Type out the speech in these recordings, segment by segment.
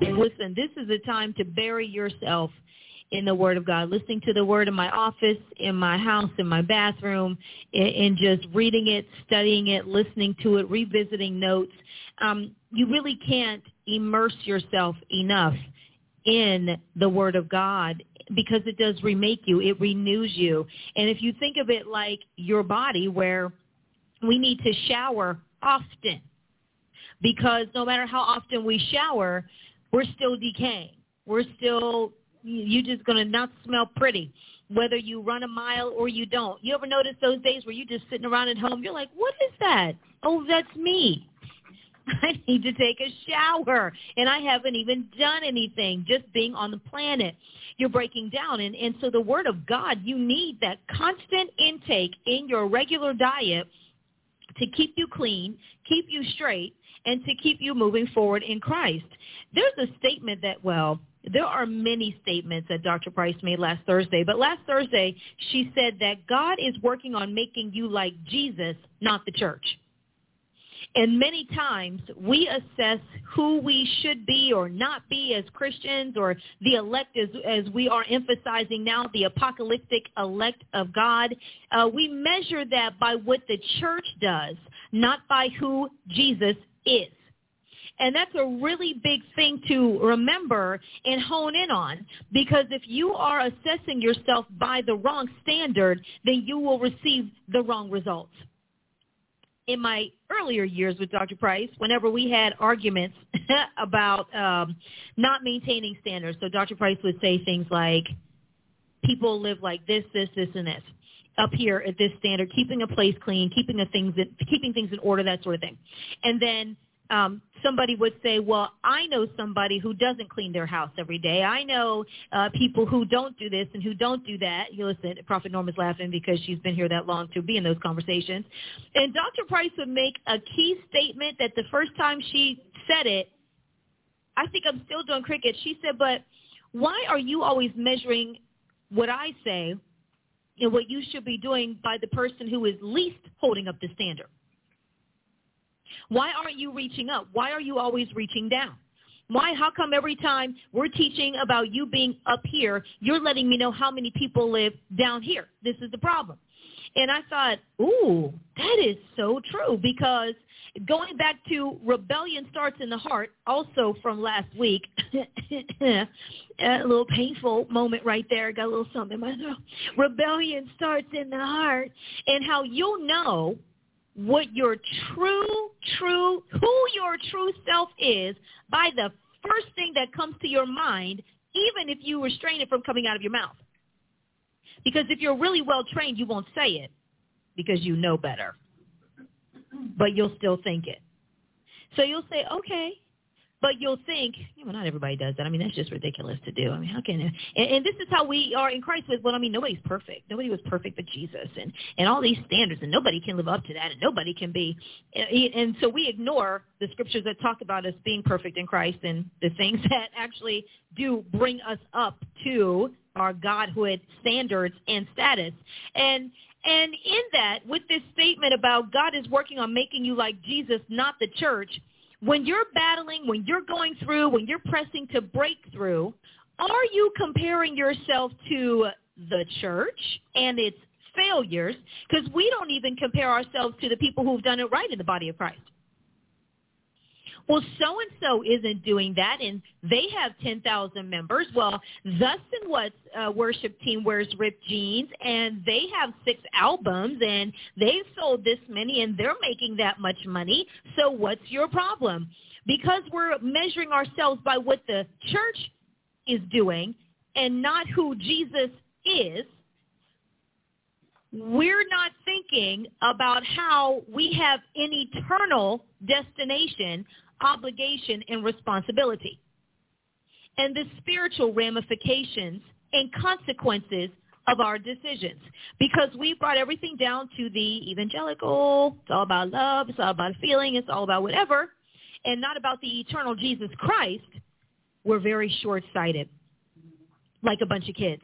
Listen, this is a time to bury yourself in the Word of God, listening to the Word in my office, in my house, in my bathroom, and just reading it, studying it, listening to it, revisiting notes. Um, you really can't immerse yourself enough in the Word of God because it does remake you. It renews you. And if you think of it like your body where we need to shower often because no matter how often we shower, we're still decaying. We're still you're just going to not smell pretty whether you run a mile or you don't. You ever notice those days where you're just sitting around at home, you're like, what is that? Oh, that's me. I need to take a shower and I haven't even done anything just being on the planet. You're breaking down. And, and so the word of God, you need that constant intake in your regular diet to keep you clean, keep you straight, and to keep you moving forward in Christ. There's a statement that, well, there are many statements that Dr. Price made last Thursday, but last Thursday she said that God is working on making you like Jesus, not the church. And many times we assess who we should be or not be as Christians or the elect as, as we are emphasizing now, the apocalyptic elect of God. Uh, we measure that by what the church does, not by who Jesus is. And that's a really big thing to remember and hone in on because if you are assessing yourself by the wrong standard, then you will receive the wrong results. In my earlier years with Dr. Price, whenever we had arguments about um, not maintaining standards, so Dr. Price would say things like, people live like this, this, this, and this up here at this standard, keeping a place clean, keeping a things keeping things in order, that sort of thing. And then um, somebody would say, well, I know somebody who doesn't clean their house every day. I know uh, people who don't do this and who don't do that. You listen, Prophet Norma's laughing because she's been here that long to be in those conversations. And Dr. Price would make a key statement that the first time she said it, I think I'm still doing cricket. She said, but why are you always measuring what I say and what you should be doing by the person who is least holding up the standard? Why aren't you reaching up? Why are you always reaching down? Why? How come every time we're teaching about you being up here, you're letting me know how many people live down here? This is the problem. And I thought, ooh, that is so true because going back to rebellion starts in the heart, also from last week, a little painful moment right there. Got a little something in my throat. Rebellion starts in the heart and how you'll know what your true, true, who your true self is by the first thing that comes to your mind, even if you restrain it from coming out of your mouth. Because if you're really well trained, you won't say it because you know better. But you'll still think it. So you'll say, okay, but you'll think, you know, not everybody does that. I mean, that's just ridiculous to do. I mean, how can? And, and this is how we are in Christ. With well, I mean, nobody's perfect. Nobody was perfect but Jesus, and and all these standards, and nobody can live up to that, and nobody can be. And, And so we ignore the scriptures that talk about us being perfect in Christ, and the things that actually do bring us up to our Godhood standards and status. And and in that, with this statement about God is working on making you like Jesus, not the church when you're battling, when you're going through, when you're pressing to break through, are you comparing yourself to the church and its failures? Because we don't even compare ourselves to the people who've done it right in the body of Christ well, so-and-so isn't doing that, and they have 10,000 members. Well, and What's uh, worship team wears ripped jeans, and they have six albums, and they've sold this many, and they're making that much money. So what's your problem? Because we're measuring ourselves by what the church is doing and not who Jesus is, we're not thinking about how we have an eternal destination obligation and responsibility, and the spiritual ramifications and consequences of our decisions because we brought everything down to the evangelical. It's all about love. It's all about feeling. It's all about whatever and not about the eternal Jesus Christ. We're very short-sighted like a bunch of kids.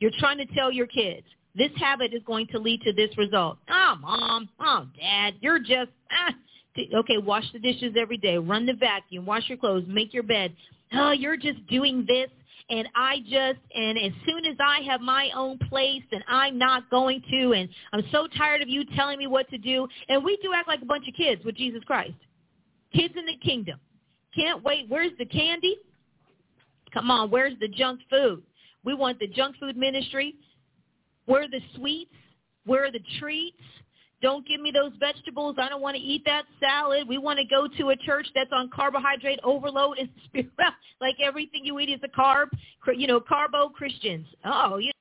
You're trying to tell your kids, this habit is going to lead to this result. Oh, mom. Oh, dad. You're just, ah. Okay, wash the dishes every day. Run the vacuum. Wash your clothes. Make your bed. Oh, you're just doing this and I just and as soon as I have my own place and I'm not going to and I'm so tired of you telling me what to do and we do act like a bunch of kids with Jesus Christ. Kids in the kingdom. Can't wait. Where's the candy? Come on, where's the junk food? We want the junk food ministry. Where are the sweets? Where are the treats? Don't give me those vegetables. I don't want to eat that salad. We want to go to a church that's on carbohydrate overload and like everything you eat is a carb, you know, carbo Christians. Oh, you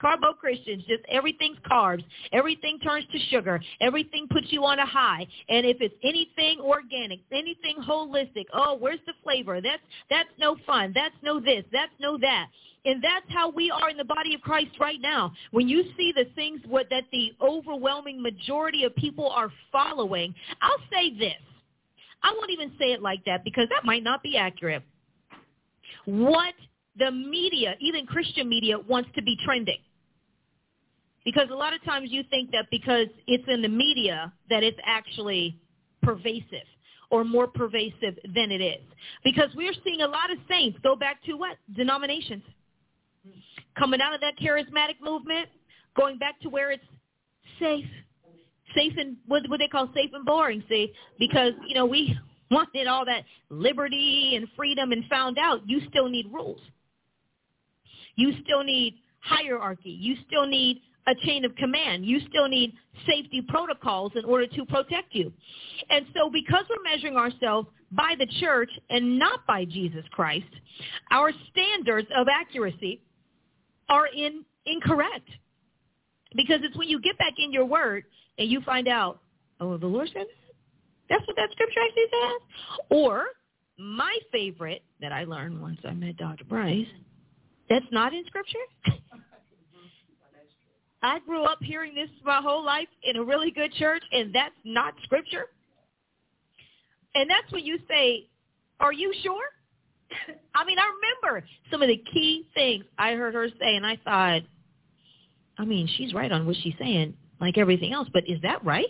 Carbo Christians, just everything's carbs. Everything turns to sugar. Everything puts you on a high. And if it's anything organic, anything holistic, oh, where's the flavor? That's that's no fun. That's no this. That's no that. And that's how we are in the body of Christ right now. When you see the things what, that the overwhelming majority of people are following, I'll say this. I won't even say it like that because that might not be accurate. What the media, even Christian media, wants to be trending. Because a lot of times you think that because it's in the media that it's actually pervasive or more pervasive than it is. Because we're seeing a lot of saints go back to what? Denominations coming out of that charismatic movement, going back to where it's safe, safe and what what they call safe and boring. See, because you know we wanted all that liberty and freedom, and found out you still need rules. You still need hierarchy. You still need a chain of command. You still need safety protocols in order to protect you. And so because we're measuring ourselves by the church and not by Jesus Christ, our standards of accuracy are in, incorrect. Because it's when you get back in your word and you find out, oh, the Lord said That's what that scripture actually says. Or my favorite that I learned once I met Dr. Price, that's not in scripture. I grew up hearing this my whole life in a really good church, and that's not scripture. And that's when you say, are you sure? I mean, I remember some of the key things I heard her say, and I thought, I mean, she's right on what she's saying, like everything else, but is that right?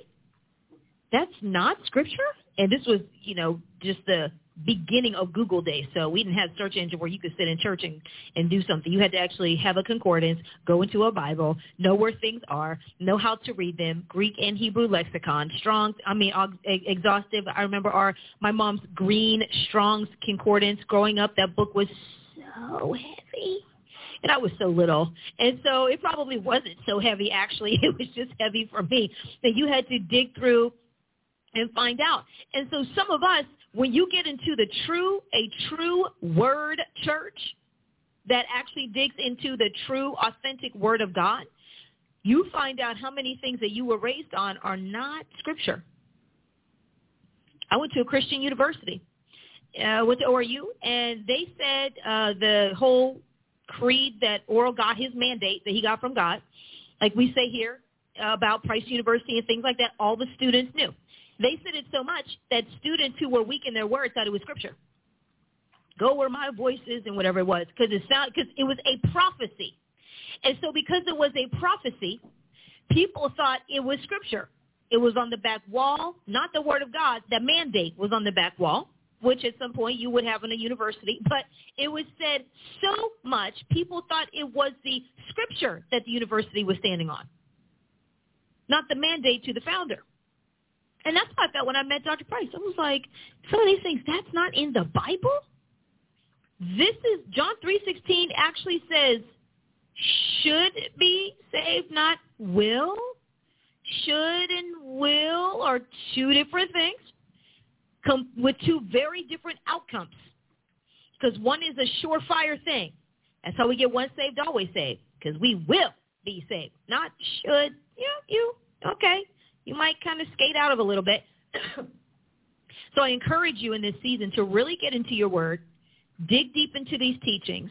That's not scripture? And this was, you know, just the beginning of Google days. So we didn't have search engine where you could sit in church and, and do something. You had to actually have a concordance, go into a Bible, know where things are, know how to read them, Greek and Hebrew lexicon, strong, I mean, exhaustive. I remember our, my mom's green Strong's concordance growing up. That book was so heavy. And I was so little. And so it probably wasn't so heavy, actually. It was just heavy for me that you had to dig through and find out. And so some of us, when you get into the true, a true word church that actually digs into the true, authentic word of God, you find out how many things that you were raised on are not scripture. I went to a Christian university, uh, went to ORU, and they said uh, the whole creed that Oral got his mandate that he got from God, like we say here about Price University and things like that, all the students knew. They said it so much that students who were weak in their words thought it was scripture. Go where my voice is and whatever it was, because it sound because it was a prophecy, and so because it was a prophecy, people thought it was scripture. It was on the back wall, not the word of God. The mandate was on the back wall, which at some point you would have in a university, but it was said so much, people thought it was the scripture that the university was standing on, not the mandate to the founder. And that's how I felt when I met Dr. Price. I was like, some of these things, that's not in the Bible? This is, John 3.16 actually says, should be saved, not will. Should and will are two different things come with two very different outcomes. Because one is a surefire thing. That's how we get once saved, always saved. Because we will be saved, not should. Yeah, you, okay you might kind of skate out of a little bit. So I encourage you in this season to really get into your word, dig deep into these teachings,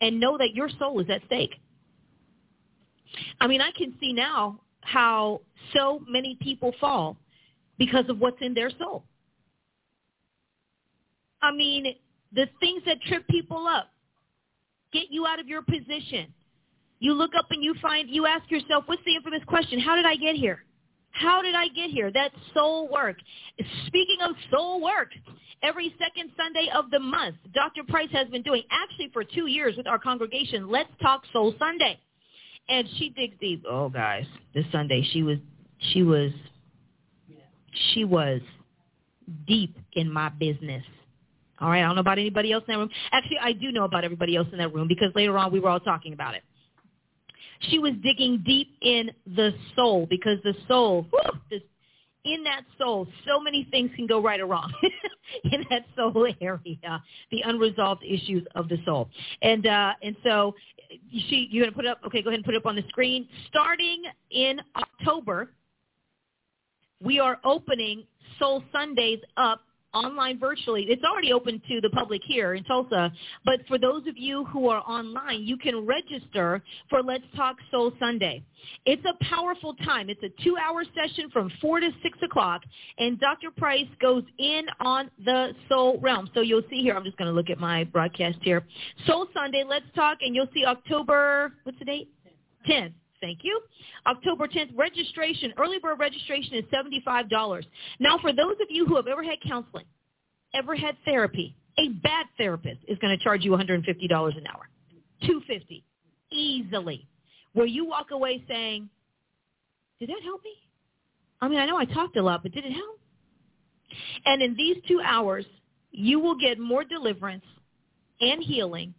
and know that your soul is at stake. I mean, I can see now how so many people fall because of what's in their soul. I mean, the things that trip people up, get you out of your position. You look up and you find, you ask yourself, what's the infamous question? How did I get here? How did I get here? That's soul work. Speaking of soul work, every second Sunday of the month, Dr. Price has been doing, actually for two years with our congregation, Let's Talk Soul Sunday. And she digs deep. Oh, guys, this Sunday she was, she was, she was deep in my business. All right, I don't know about anybody else in that room. Actually, I do know about everybody else in that room because later on we were all talking about it. She was digging deep in the soul because the soul, this, in that soul, so many things can go right or wrong in that soul area, the unresolved issues of the soul. And uh, and so she, you're gonna put it up. Okay, go ahead and put it up on the screen. Starting in October, we are opening Soul Sundays up online virtually. It's already open to the public here in Tulsa, but for those of you who are online, you can register for Let's Talk Soul Sunday. It's a powerful time. It's a two-hour session from 4 to 6 o'clock, and Dr. Price goes in on the soul realm. So you'll see here, I'm just going to look at my broadcast here. Soul Sunday, Let's Talk, and you'll see October, what's the date? 10th. Thank you. October 10th, registration, early bird registration is $75. Now, for those of you who have ever had counseling, ever had therapy, a bad therapist is going to charge you $150 an hour. 250 easily. Where you walk away saying, did that help me? I mean, I know I talked a lot, but did it help? And in these two hours, you will get more deliverance and healing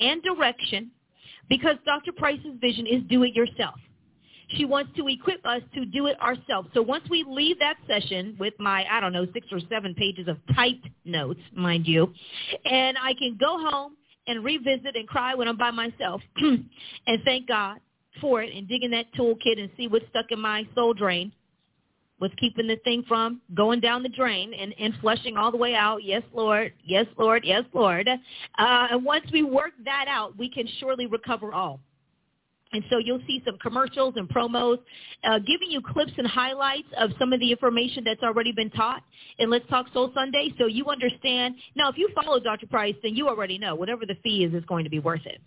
and direction because Dr. Price's vision is do it yourself. She wants to equip us to do it ourselves. So once we leave that session with my, I don't know, six or seven pages of typed notes, mind you, and I can go home and revisit and cry when I'm by myself and thank God for it and dig in that toolkit and see what's stuck in my soul drain what's keeping the thing from going down the drain and, and flushing all the way out. Yes, Lord. Yes, Lord. Yes, Lord. Uh, and once we work that out, we can surely recover all. And so you'll see some commercials and promos uh, giving you clips and highlights of some of the information that's already been taught in Let's Talk Soul Sunday so you understand. Now, if you follow Dr. Price, then you already know whatever the fee is is going to be worth it.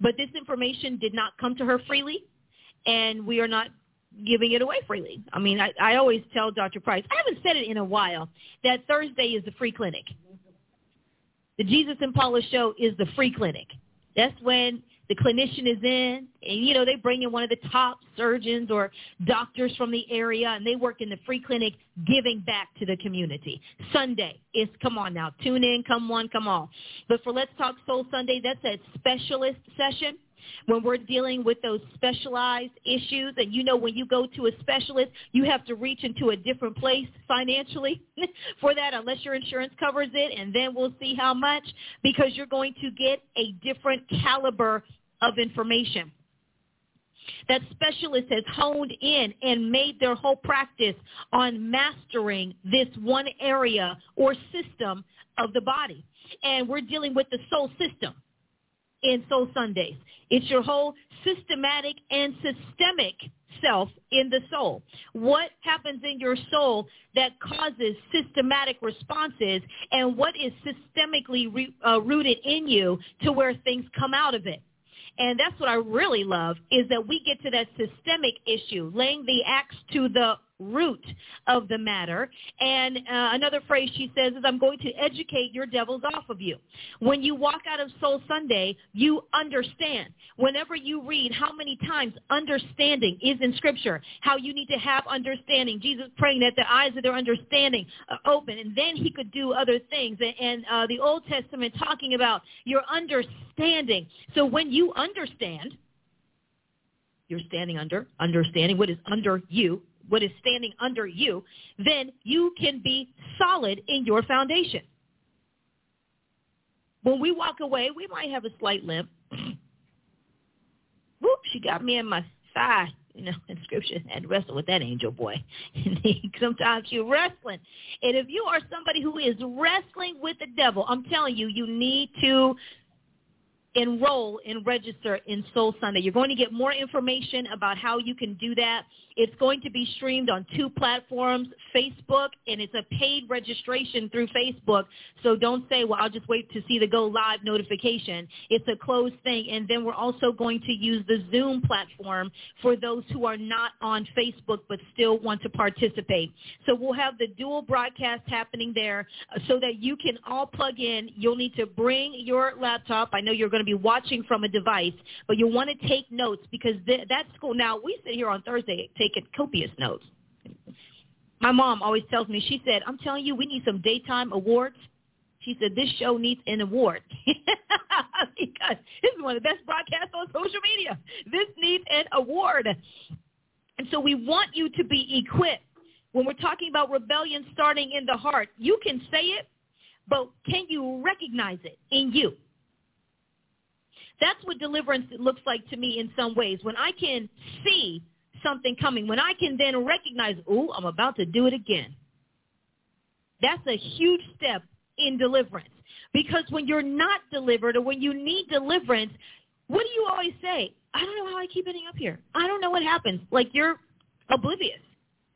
But this information did not come to her freely, and we are not giving it away freely. I mean, I, I always tell Dr. Price, I haven't said it in a while, that Thursday is the free clinic. The Jesus and Paula show is the free clinic. That's when the clinician is in, and you know they bring in one of the top surgeons or doctors from the area, and they work in the free clinic, giving back to the community. Sunday is come on now, tune in, come one, come all. But for Let's Talk Soul Sunday, that's a specialist session when we're dealing with those specialized issues. And you know, when you go to a specialist, you have to reach into a different place financially for that unless your insurance covers it. And then we'll see how much because you're going to get a different caliber of information. That specialist has honed in and made their whole practice on mastering this one area or system of the body. And we're dealing with the soul system in Soul Sundays. It's your whole systematic and systemic self in the soul. What happens in your soul that causes systematic responses and what is systemically re, uh, rooted in you to where things come out of it. And that's what I really love is that we get to that systemic issue, laying the axe to the root of the matter. And uh, another phrase she says is, I'm going to educate your devils off of you. When you walk out of Soul Sunday, you understand. Whenever you read how many times understanding is in Scripture, how you need to have understanding. Jesus praying that the eyes of their understanding are open, and then he could do other things. And, and uh, the Old Testament talking about your understanding. So when you understand, you're standing under, understanding what is under you, what is standing under you, then you can be solid in your foundation. When we walk away, we might have a slight limp. Whoop, she got me in my thigh. you know, in scripture to wrestle with that angel boy. Sometimes you're wrestling. And if you are somebody who is wrestling with the devil, I'm telling you, you need to enroll and register in Soul Sunday. You're going to get more information about how you can do that. It's going to be streamed on two platforms, Facebook, and it's a paid registration through Facebook. So don't say, well, I'll just wait to see the go live notification. It's a closed thing. And then we're also going to use the Zoom platform for those who are not on Facebook but still want to participate. So we'll have the dual broadcast happening there so that you can all plug in. You'll need to bring your laptop. I know you're going to be watching from a device, but you'll want to take notes because th- that's cool. Now, we sit here on Thursday taking copious notes. My mom always tells me, she said, I'm telling you, we need some daytime awards. She said, this show needs an award because this is one of the best broadcasts on social media. This needs an award. And so we want you to be equipped. When we're talking about rebellion starting in the heart, you can say it, but can you recognize it in you? That's what deliverance looks like to me in some ways. When I can see something coming, when I can then recognize, oh, I'm about to do it again. That's a huge step in deliverance. Because when you're not delivered or when you need deliverance, what do you always say? I don't know how I keep ending up here. I don't know what happens. Like you're oblivious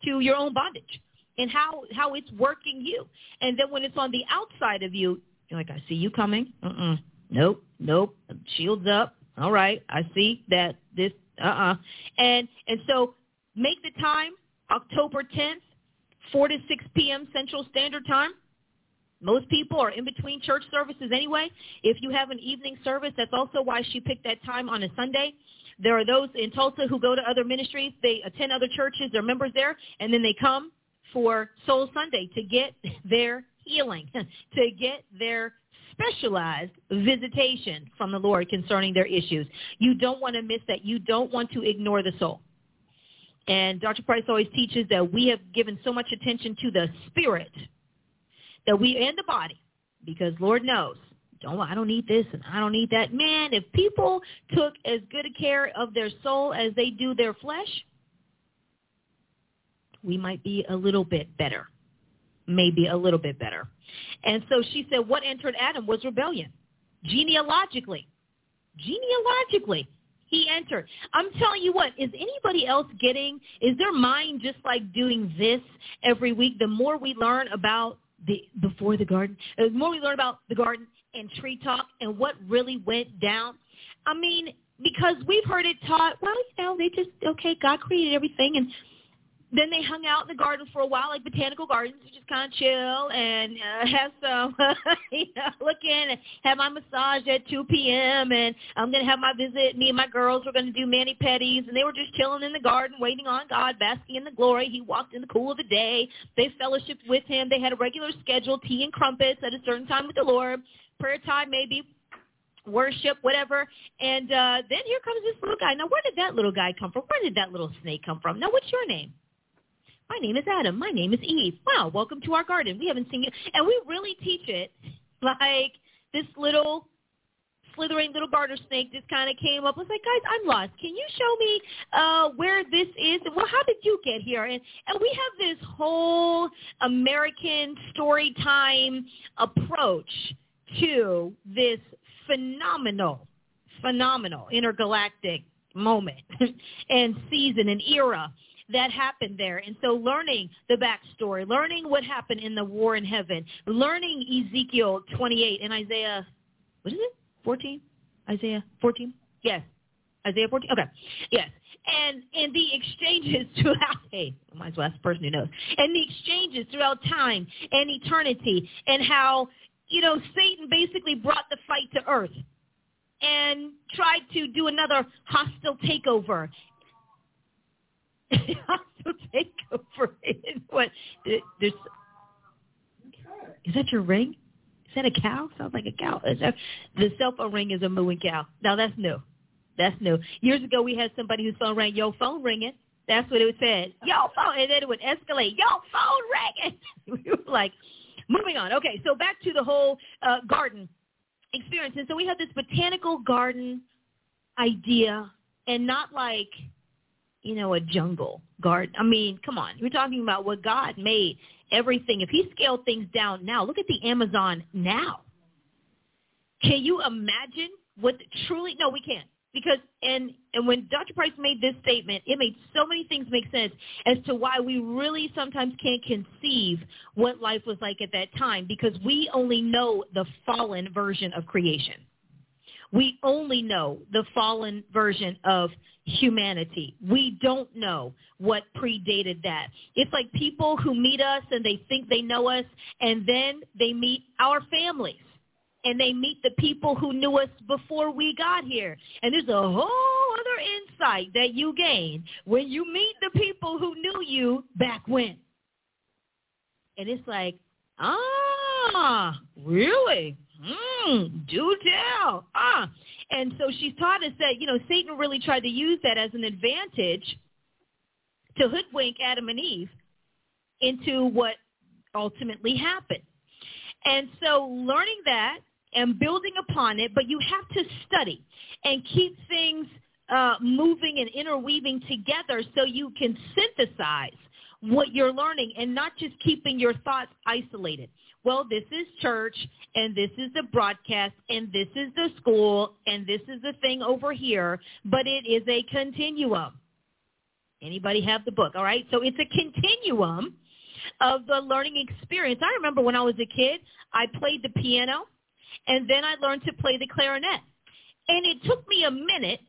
to your own bondage and how, how it's working you. And then when it's on the outside of you, you're like, I see you coming. Uh-uh. Nope, nope. Shields up. All right, I see that this uh-uh. And and so make the time October 10th, 4 to 6 p.m. Central Standard Time. Most people are in between church services anyway. If you have an evening service, that's also why she picked that time on a Sunday. There are those in Tulsa who go to other ministries. They attend other churches. They're members there, and then they come for Soul Sunday to get their healing, to get their specialized visitation from the Lord concerning their issues. You don't want to miss that. You don't want to ignore the soul. And Dr. Price always teaches that we have given so much attention to the spirit that we and the body, because Lord knows, don't I don't need this and I don't need that. Man, if people took as good a care of their soul as they do their flesh, we might be a little bit better maybe a little bit better. And so she said what entered Adam was rebellion. Genealogically. Genealogically. He entered. I'm telling you what, is anybody else getting, is their mind just like doing this every week? The more we learn about the before the garden, the more we learn about the garden and tree talk and what really went down. I mean, because we've heard it taught, well, you know, they just, okay, God created everything and then they hung out in the garden for a while, like botanical gardens, just kind of chill and uh, have some, you know, look in and have my massage at 2 p.m. And I'm to have my visit. Me and my girls were to do mani pedis, and they were just chilling in the garden, waiting on God, basking in the glory. He walked in the cool of the day. They fellowshiped with him. They had a regular schedule, tea and crumpets at a certain time with the Lord, prayer time maybe worship, whatever. And uh, then here comes this little guy. Now, where did that little guy come from? Where did that little snake come from? Now, what's your name? My name is Adam. My name is Eve. Wow, welcome to our garden. We haven't seen you. And we really teach it like this little slithering little garter snake just kind of came up. Was like, guys, I'm lost. Can you show me uh, where this is? Well, how did you get here? And, and we have this whole American story time approach to this phenomenal, phenomenal intergalactic moment and season and era that happened there. And so learning the backstory, learning what happened in the war in heaven, learning Ezekiel 28 and Isaiah, what is it, 14? Isaiah 14? Yes. Isaiah 14? Okay. Yes. And and the exchanges throughout, hey, I might as well ask the person who knows, and the exchanges throughout time and eternity and how, you know, Satan basically brought the fight to earth and tried to do another hostile takeover also take over in what there's is that your ring? Is that a cow? Sounds like a cow. That, the cell phone ring is a mooing cow. Now that's new. That's new. Years ago we had somebody whose phone rang, yo phone ringing. That's what it said. Yo phone and then it would escalate. Yo phone ringing. we were like, moving on. Okay, so back to the whole uh, garden experience. And so we had this botanical garden idea and not like you know, a jungle garden. I mean, come on. We're talking about what God made everything. If he scaled things down now, look at the Amazon now. Can you imagine what truly, no, we can't. Because, and, and when Dr. Price made this statement, it made so many things make sense as to why we really sometimes can't conceive what life was like at that time because we only know the fallen version of creation. We only know the fallen version of humanity. We don't know what predated that. It's like people who meet us and they think they know us and then they meet our families and they meet the people who knew us before we got here. And there's a whole other insight that you gain when you meet the people who knew you back when. And it's like, ah, really? Mm, do tell. Ah. And so she's taught us that, you know, Satan really tried to use that as an advantage to hoodwink Adam and Eve into what ultimately happened. And so learning that and building upon it, but you have to study and keep things uh, moving and interweaving together so you can synthesize what you're learning and not just keeping your thoughts isolated. Well, this is church and this is the broadcast and this is the school and this is the thing over here, but it is a continuum. Anybody have the book? All right. So it's a continuum of the learning experience. I remember when I was a kid, I played the piano and then I learned to play the clarinet. And it took me a minute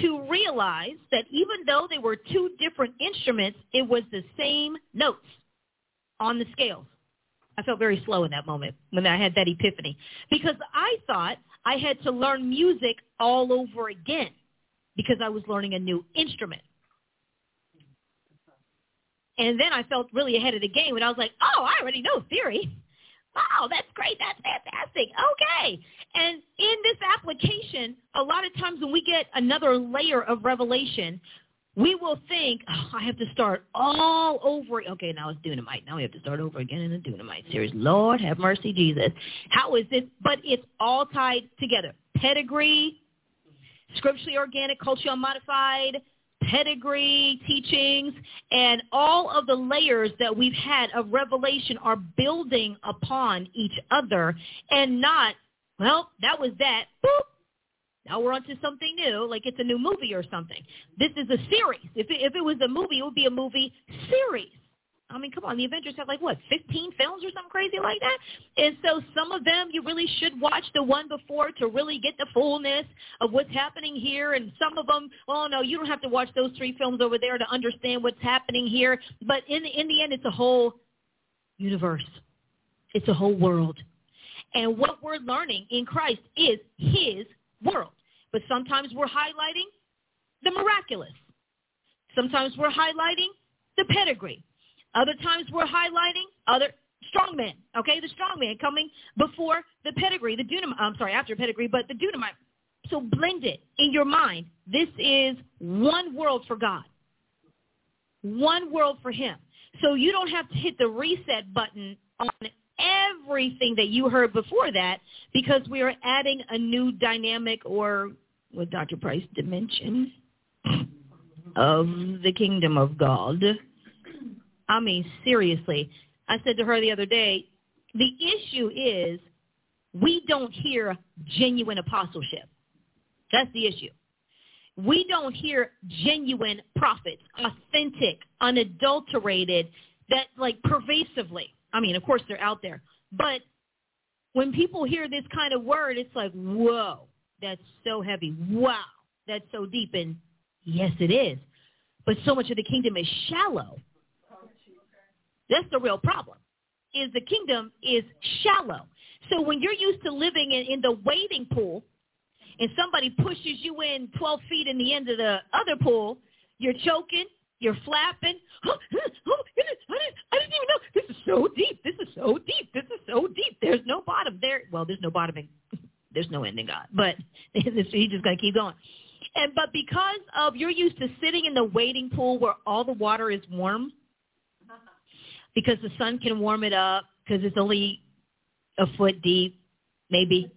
to realize that even though they were two different instruments, it was the same notes on the scales. I felt very slow in that moment when I had that epiphany because I thought I had to learn music all over again because I was learning a new instrument. And then I felt really ahead of the game and I was like, oh, I already know theory. Wow, that's great. That's fantastic. Okay. And in this application, a lot of times when we get another layer of revelation, we will think, oh, I have to start all over. Okay, now it's Dunamite. Now we have to start over again in the Dunamite series. Lord, have mercy, Jesus. How is this? But it's all tied together. Pedigree, scripturally organic, culturally unmodified, pedigree, teachings, and all of the layers that we've had of revelation are building upon each other and not, well, that was that. Boop. Now we're on to something new, like it's a new movie or something. This is a series. If it, if it was a movie, it would be a movie series. I mean, come on, the Avengers have like what, 15 films or something crazy like that? And so some of them you really should watch the one before to really get the fullness of what's happening here. And some of them, oh no, you don't have to watch those three films over there to understand what's happening here. But in in the end, it's a whole universe. It's a whole world. And what we're learning in Christ is his world. But sometimes we're highlighting the miraculous. Sometimes we're highlighting the pedigree. Other times we're highlighting other strongmen, okay? The strong strongman coming before the pedigree, the dunamite, I'm sorry, after pedigree, but the dunamite. So blend it in your mind. This is one world for God. One world for him. So you don't have to hit the reset button on everything that you heard before that because we are adding a new dynamic or what Dr. Price dimension of the kingdom of God I mean, seriously. I said to her the other day, the issue is we don't hear genuine apostleship. That's the issue. We don't hear genuine prophets, authentic, unadulterated, that like pervasively. I mean, of course they're out there. But when people hear this kind of word, it's like, whoa, that's so heavy. Wow, that's so deep. And yes, it is. But so much of the kingdom is shallow. That's the real problem. Is the kingdom is shallow. So when you're used to living in, in the wading pool and somebody pushes you in 12 feet in the end of the other pool, you're choking, you're flapping. Oh, oh I didn't, I didn't even know. This is so deep. This is so deep. This is so deep. There's no bottom there. Well, there's no bottoming. There's no ending, God. But he's just going to keep going. And but because of you're used to sitting in the wading pool where all the water is warm, because the sun can warm it up because it's only a foot deep, maybe.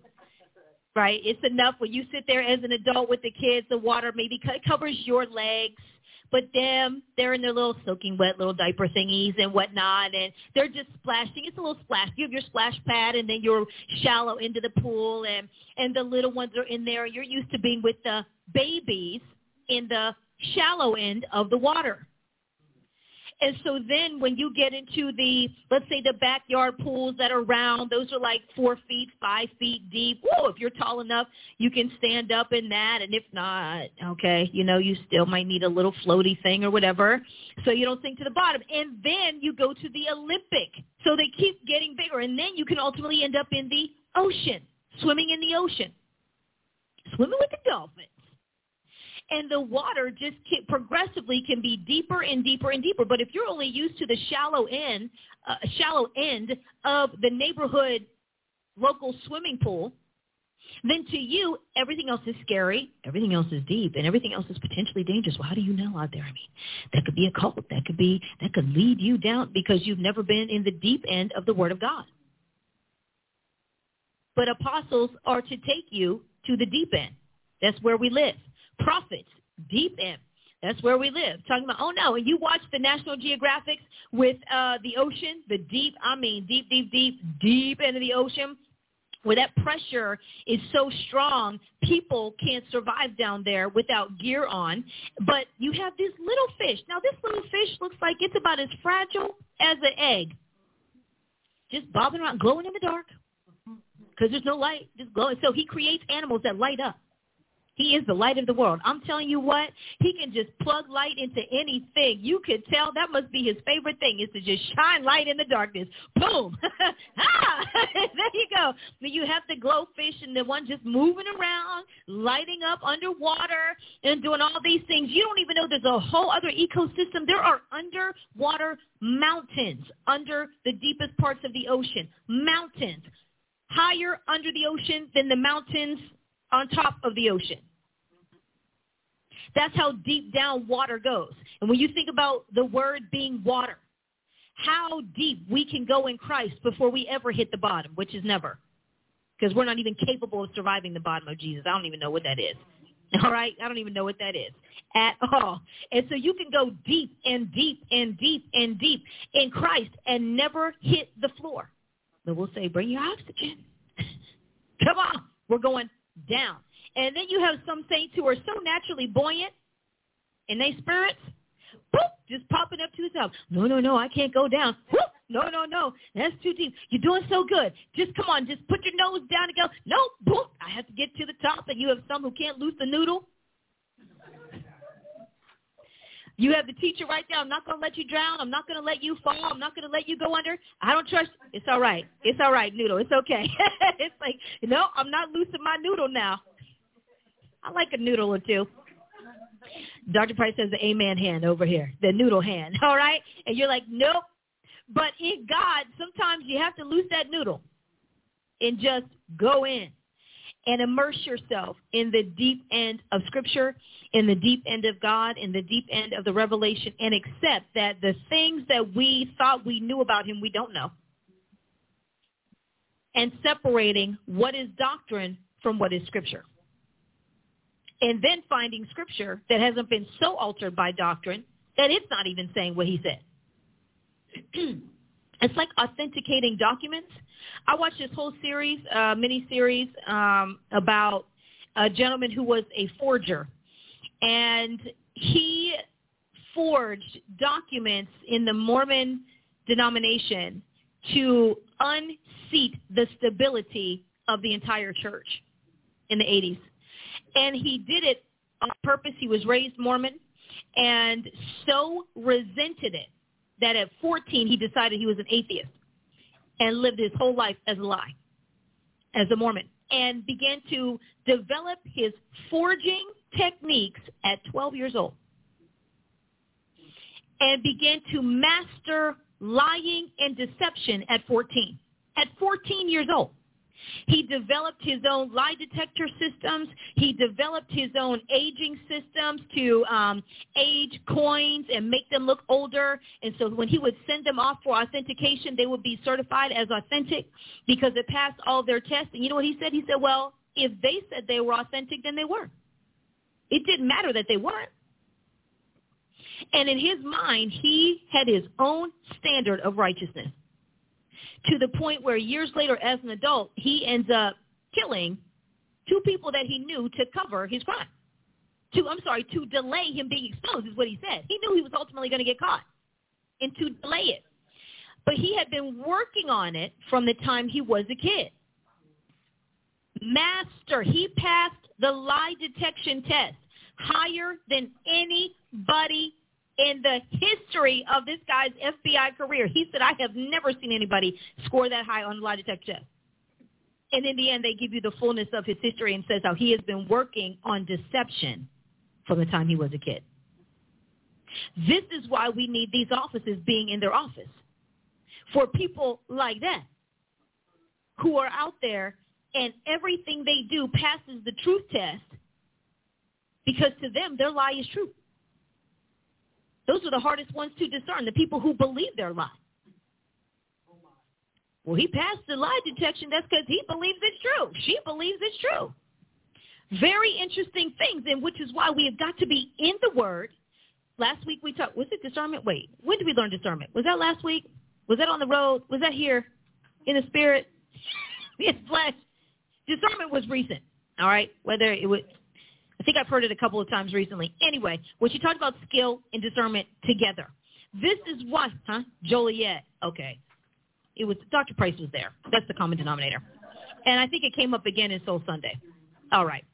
Right? It's enough when you sit there as an adult with the kids, the water maybe covers your legs, But them, they're in their little soaking wet little diaper thingies and whatnot, and they're just splashing. It's a little splash. You have your splash pad, and then you're shallow into the pool, and and the little ones are in there. You're used to being with the babies in the shallow end of the water. And so then when you get into the, let's say the backyard pools that are round, those are like four feet, five feet deep. Whoa, if you're tall enough, you can stand up in that. And if not, okay, you know, you still might need a little floaty thing or whatever so you don't sink to the bottom. And then you go to the Olympic. So they keep getting bigger. And then you can ultimately end up in the ocean, swimming in the ocean, swimming with the dolphins and the water just can, progressively can be deeper and deeper and deeper. But if you're only used to the shallow end, uh, shallow end of the neighborhood local swimming pool, then to you everything else is scary, everything else is deep, and everything else is potentially dangerous. Well, how do you know out there? I mean, that could be a cult. That could be that could lead you down because you've never been in the deep end of the Word of God. But apostles are to take you to the deep end. That's where we live prophets, deep end. That's where we live. Talking about, oh no, and you watch the National Geographics with uh, the ocean, the deep, I mean deep, deep, deep, deep into the ocean, where that pressure is so strong, people can't survive down there without gear on. But you have this little fish. Now this little fish looks like it's about as fragile as an egg. Just bobbing around, glowing in the dark because there's no light, just glowing. So he creates animals that light up. He is the light of the world. I'm telling you what, he can just plug light into anything. You could tell that must be his favorite thing is to just shine light in the darkness. Boom. ah, there you go. But you have the glowfish and the one just moving around, lighting up underwater and doing all these things. You don't even know there's a whole other ecosystem. There are underwater mountains under the deepest parts of the ocean. Mountains higher under the ocean than the mountains on top of the ocean. That's how deep down water goes. And when you think about the word being water, how deep we can go in Christ before we ever hit the bottom, which is never. Because we're not even capable of surviving the bottom of Jesus. I don't even know what that is. All right? I don't even know what that is at all. And so you can go deep and deep and deep and deep in Christ and never hit the floor. But we'll say, bring your oxygen. Come on. We're going down. And then you have some saints who are so naturally buoyant in their spirits, boop, just popping up to the top. No, no, no, I can't go down. Whoop, no, no, no, that's too deep. You're doing so good. Just come on, just put your nose down and go. No, boop, I have to get to the top. And you have some who can't loose the noodle. You have the teacher right there. I'm not going to let you drown. I'm not going to let you fall. I'm not going to let you go under. I don't trust. It's all right. It's all right, noodle. It's okay. it's like, no, I'm not loosing my noodle now. I like a noodle or two. Dr. Price says the amen hand over here, the noodle hand. All right? And you're like, nope. But in God, sometimes you have to loose that noodle and just go in and immerse yourself in the deep end of Scripture, in the deep end of God, in the deep end of the revelation, and accept that the things that we thought we knew about him, we don't know. And separating what is doctrine from what is Scripture. And then finding Scripture that hasn't been so altered by doctrine that it's not even saying what he said. it's like authenticating documents I watched this whole series, uh, mini series um, about a gentleman who was a forger, and he forged documents in the Mormon denomination to unseat the stability of the entire church in the 80s. And he did it on purpose. He was raised Mormon and so resented it that at 14 he decided he was an atheist and lived his whole life as a lie, as a Mormon, and began to develop his forging techniques at 12 years old and began to master lying and deception at 14. At 14 years old. He developed his own lie detector systems. He developed his own aging systems to um, age coins and make them look older. And so when he would send them off for authentication, they would be certified as authentic because it passed all their tests. And you know what he said? He said, well, if they said they were authentic, then they were. It didn't matter that they weren't. And in his mind, he had his own standard of righteousness to the point where years later as an adult, he ends up killing two people that he knew to cover his crime. To, I'm sorry, to delay him being exposed is what he said. He knew he was ultimately going to get caught and to delay it. But he had been working on it from the time he was a kid. Master, he passed the lie detection test higher than anybody in the history of this guy's FBI career. He said, I have never seen anybody score that high on the lie detector test. And in the end, they give you the fullness of his history and says how he has been working on deception from the time he was a kid. This is why we need these offices being in their office. For people like that who are out there and everything they do passes the truth test because to them their lie is true. Those are the hardest ones to discern, the people who believe their lie. Well, he passed the lie detection. That's because he believes it's true. She believes it's true. Very interesting things, and which is why we have got to be in the Word. Last week we talked, was it discernment? Wait, when did we learn discernment? Was that last week? Was that on the road? Was that here in the spirit? in flesh? Discernment was recent, all right? Whether it was, think I've heard it a couple of times recently. Anyway, when she talked about skill and discernment together, this is what, huh? Joliet. Okay. It was, Dr. Price was there. That's the common denominator. And I think it came up again in Soul Sunday. All right.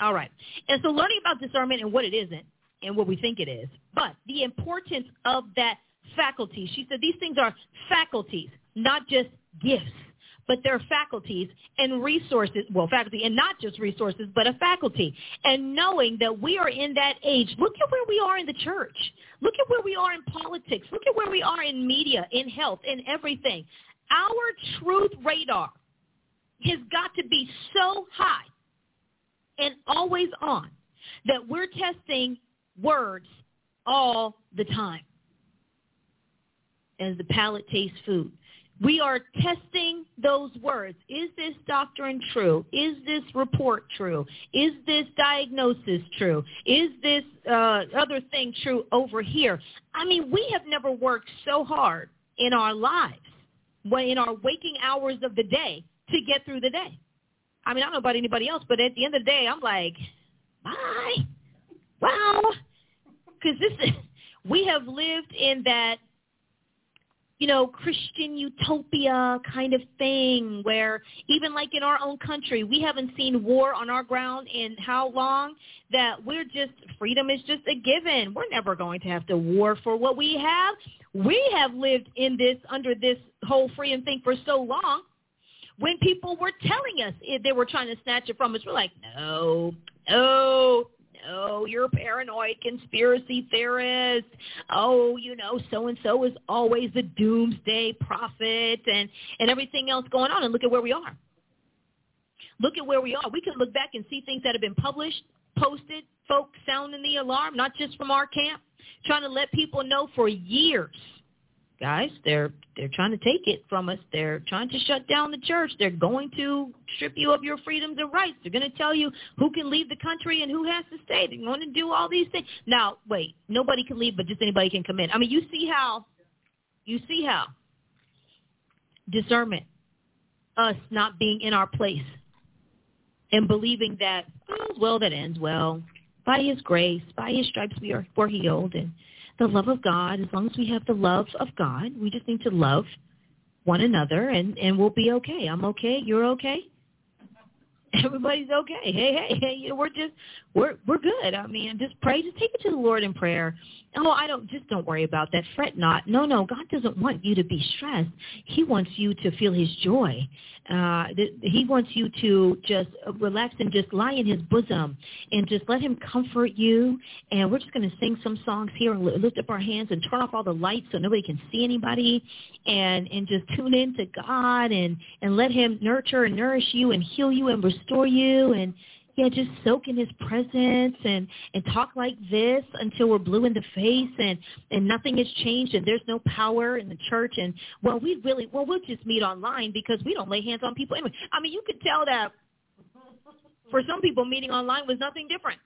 All right. And so learning about discernment and what it isn't and what we think it is, but the importance of that faculty. She said these things are faculties, not just gifts but they're faculties and resources, well, faculty and not just resources, but a faculty. And knowing that we are in that age, look at where we are in the church. Look at where we are in politics. Look at where we are in media, in health, in everything. Our truth radar has got to be so high and always on that we're testing words all the time as the palate tastes food. We are testing those words. Is this doctrine true? Is this report true? Is this diagnosis true? Is this uh, other thing true over here? I mean, we have never worked so hard in our lives, in our waking hours of the day, to get through the day. I mean, I don't know about anybody else, but at the end of the day, I'm like, bye. Wow. Because this is, we have lived in that you know, Christian utopia kind of thing where even like in our own country, we haven't seen war on our ground in how long that we're just, freedom is just a given. We're never going to have to war for what we have. We have lived in this, under this whole freedom thing for so long. When people were telling us eh, they were trying to snatch it from us, we're like, no, no, oh, you're a paranoid conspiracy theorist. Oh, you know, so-and-so is always the doomsday prophet and, and everything else going on. And look at where we are. Look at where we are. We can look back and see things that have been published, posted, folks sounding the alarm, not just from our camp, trying to let people know for years – guys. They're they're trying to take it from us. They're trying to shut down the church. They're going to strip you of your freedoms and rights. They're going to tell you who can leave the country and who has to stay. They're going to do all these things. Now, wait, nobody can leave, but just anybody can come in. I mean, you see how you see how discernment, us not being in our place and believing that oh, well that ends well by His grace, by His stripes we are we're healed, and the love of God, as long as we have the love of God, we just need to love one another and, and we'll be okay. I'm okay. You're okay. Everybody's okay. Hey, hey, hey, you know, we're just we're we're good. I mean, just pray, just take it to the Lord in prayer. Oh, I don't just don't worry about that. Fret not. No, no, God doesn't want you to be stressed. He wants you to feel his joy. Uh he wants you to just relax and just lie in his bosom and just let him comfort you. And we're just going to sing some songs here and lift up our hands and turn off all the lights so nobody can see anybody and and just tune in to God and and let him nurture and nourish you and heal you and restore you and yeah, just soak in his presence and and talk like this until we're blue in the face and and nothing has changed and there's no power in the church and well we really well we'll just meet online because we don't lay hands on people anyway. I mean you could tell that for some people meeting online was nothing different.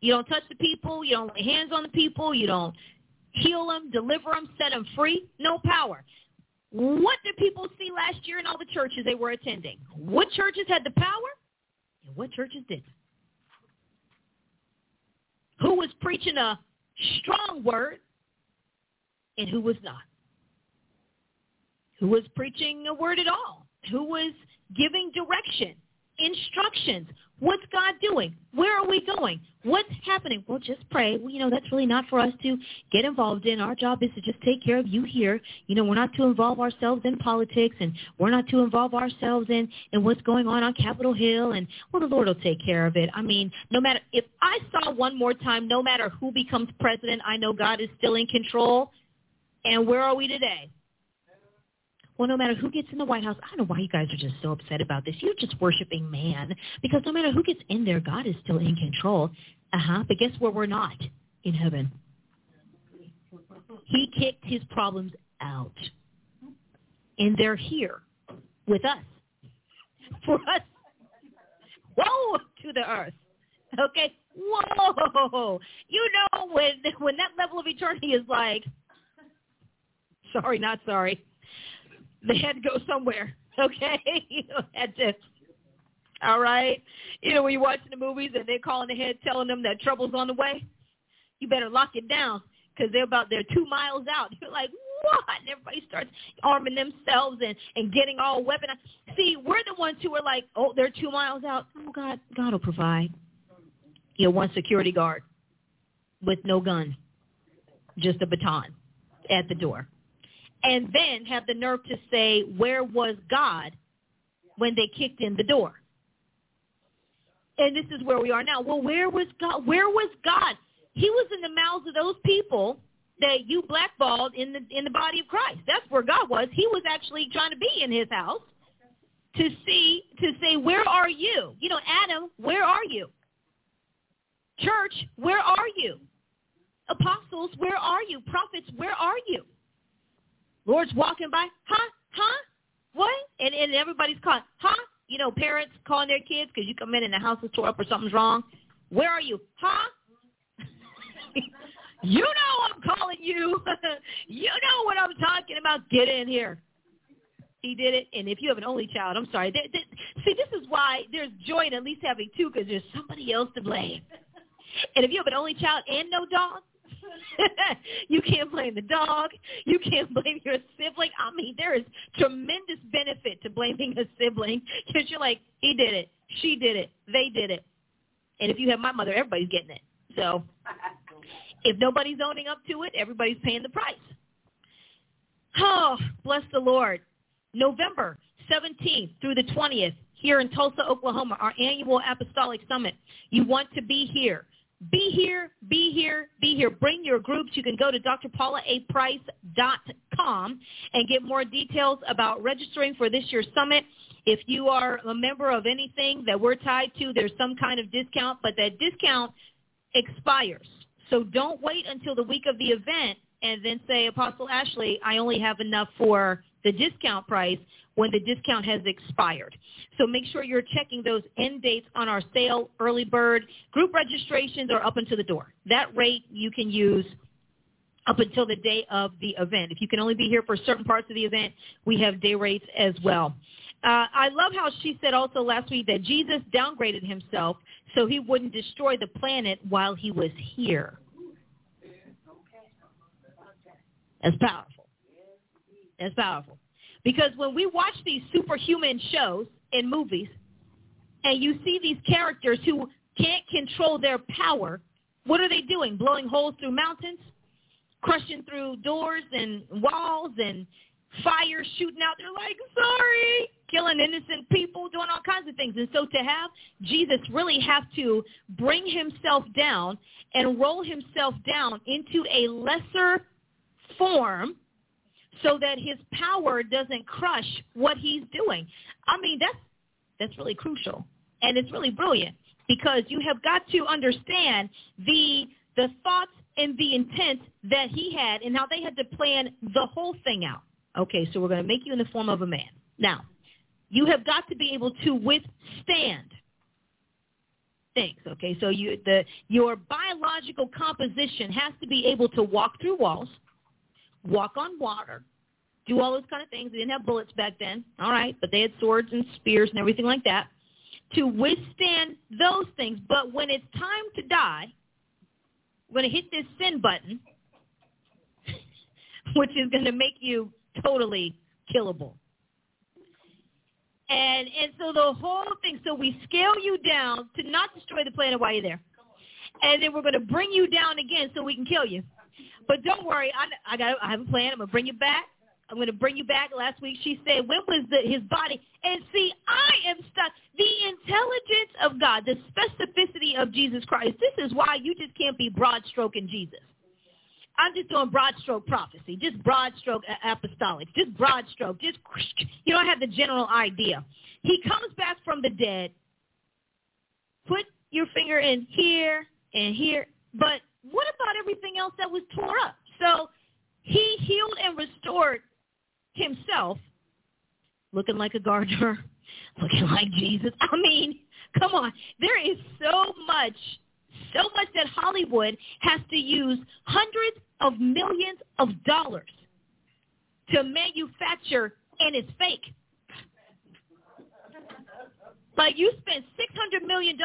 You don't touch the people. You don't lay hands on the people. You don't heal them, deliver them, set them free. No power. What did people see last year in all the churches they were attending? What churches had the power and what churches didn't? Who was preaching a strong word and who was not? Who was preaching a word at all? Who was giving direction, instructions? What's God doing? Where are we going? What's happening? Well, just pray. Well, you know, that's really not for us to get involved in. Our job is to just take care of you here. You know, we're not to involve ourselves in politics and we're not to involve ourselves in, in what's going on on Capitol Hill. And, well, the Lord will take care of it. I mean, no matter, if I saw one more time, no matter who becomes president, I know God is still in control. And where are we today? Well, no matter who gets in the White House, I don't know why you guys are just so upset about this. You're just worshiping man because no matter who gets in there, God is still in control. Uh-huh. But guess where we're not? In heaven. He kicked his problems out. And they're here with us. For us. Woe to the earth. Okay? Whoa. You know when when that level of eternity is like sorry, not sorry they had to go somewhere. Okay, you know, had to. All right, you know when you're watching the movies and they're calling ahead, telling them that trouble's on the way, you better lock it down because they're about they're two miles out. You're like, what? And everybody starts arming themselves and and getting all weaponized. See, we're the ones who are like, oh, they're two miles out. Oh God, God will provide. You know, one security guard with no gun, just a baton at the door and then have the nerve to say, where was God when they kicked in the door? And this is where we are now. Well, where was God? Where was God? He was in the mouths of those people that you blackballed in the in the body of Christ. That's where God was. He was actually trying to be in his house to see to say, where are you? You know, Adam, where are you? Church, where are you? Apostles, where are you? Prophets, where are you? Lord's walking by, huh, huh, what? And and everybody's calling, huh? You know, parents calling their kids because you come in and the house is tore up or something's wrong. Where are you, huh? you know I'm calling you. you know what I'm talking about. Get in here. He did it, and if you have an only child, I'm sorry. They, they, see, this is why there's joy in at least having two, because there's somebody else to blame. And if you have an only child and no dog, you can't blame the dog. You can't blame your sibling. I mean, there is tremendous benefit to blaming a sibling because you're like, he did it, she did it, they did it. And if you have my mother, everybody's getting it. So if nobody's owning up to it, everybody's paying the price. Oh, bless the Lord. November 17th through the 20th here in Tulsa, Oklahoma, our annual Apostolic Summit. You want to be here. Be here, be here, be here. Bring your groups. You can go to drpaulaprice.com and get more details about registering for this year's summit. If you are a member of anything that we're tied to, there's some kind of discount, but that discount expires. So don't wait until the week of the event and then say, Apostle Ashley, I only have enough for the discount price when the discount has expired. So make sure you're checking those end dates on our sale, early bird. Group registrations are up until the door. That rate you can use up until the day of the event. If you can only be here for certain parts of the event, we have day rates as well. Uh, I love how she said also last week that Jesus downgraded himself so he wouldn't destroy the planet while he was here. That's powerful. That's powerful. Because when we watch these superhuman shows and movies, and you see these characters who can't control their power, what are they doing? Blowing holes through mountains, crushing through doors and walls and fire shooting out. They're like, sorry, killing innocent people, doing all kinds of things. And so to have Jesus really have to bring himself down and roll himself down into a lesser form so that his power doesn't crush what he's doing. I mean, that's that's really crucial and it's really brilliant because you have got to understand the the thoughts and the intent that he had and how they had to plan the whole thing out. Okay, so we're going to make you in the form of a man. Now, you have got to be able to withstand things. Okay, so you the your biological composition has to be able to walk through walls, walk on water, do all those kind of things. They didn't have bullets back then, all right, but they had swords and spears and everything like that to withstand those things. But when it's time to die, when it hit this sin button, which is going to make you totally killable. And and so the whole thing, so we scale you down to not destroy the planet while you're there, and then we're going to bring you down again so we can kill you. But don't worry, I I got I have a plan. I'm going to bring you back. I'm going to bring you back. Last week she said, when was the, his body? And see, I am stuck. The intelligence of God, the specificity of Jesus Christ. This is why you just can't be broad stroking Jesus. I'm just doing broad stroke prophecy, just broad stroke apostolic, just broad stroke, just you don't have the general idea. He comes back from the dead. Put your finger in here and here, but what about everything else that was tore up? So he healed and restored himself, looking like a gardener, looking like Jesus. I mean, come on. There is so much so much that Hollywood has to use hundreds of millions of dollars to manufacture, and it's fake. Like you spent $600 million.